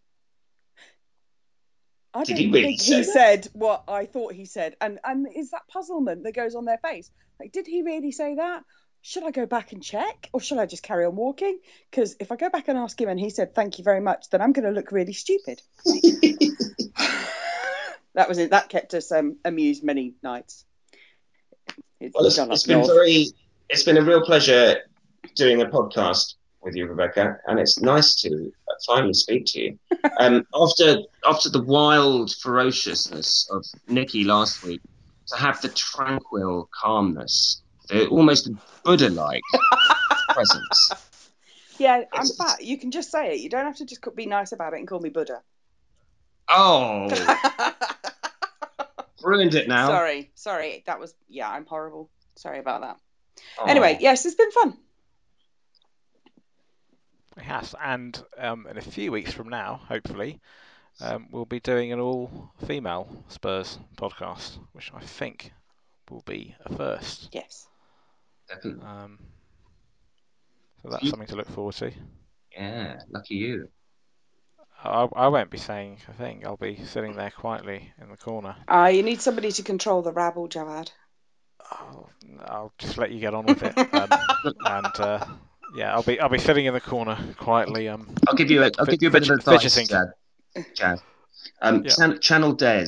I
Did he really
think he
that?
said what I thought he said, and and is that puzzlement that goes on their face? Like, did he really say that? Should I go back and check, or should I just carry on walking? Because if I go back and ask him and he said thank you very much, then I'm going to look really stupid. that was it. That kept us um, amused many nights. It's
Well, it's, it's been
north.
very, it's been a real pleasure doing a podcast with you, Rebecca, and it's nice to finally speak to you. Um, after after the wild ferociousness of Nikki last week, to have the tranquil calmness, the almost Buddha-like presence.
Yeah, I'm
It's-
fat. You can just say it. You don't have to just be nice about it and call me Buddha.
Oh, ruined it now.
Sorry, sorry. That was yeah. I'm horrible. Sorry about that.
Oh.
Anyway, yes, it's been fun.
It has, and um, in a few weeks from now, hopefully, um, we'll be doing an all-female Spurs podcast, which I think will be a first.
Yes.
Definitely.
Um, so that's something to look forward to.
Yeah, lucky you.
I, I won't be saying a thing. I'll be sitting there quietly in the corner.
Ah, you need somebody to control the rabble, Jawad.
I'll, I'll just let you get on with it. Um, and uh, yeah, I'll be I'll be sitting in the corner quietly. Um,
I'll give you a, I'll
Fid-
give you a bit of advice,
fidgeting.
Jad. Jad. Um,
Yeah.
chan- channel Des.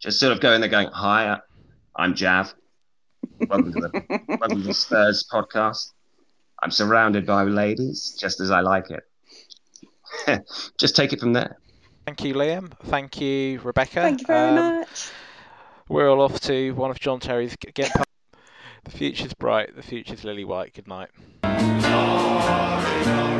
Just sort of going there going, hi, I'm Jav. Welcome to the welcome to the Spurs podcast. I'm surrounded by ladies, just as I like it. just take it from there.
thank you, Liam. Thank you, Rebecca.
Thank you very
Um,
much.
We're all off to one of John Terry's g- get. The future's bright. The future's lily white. Good night.
Glory, glory, hallelujah.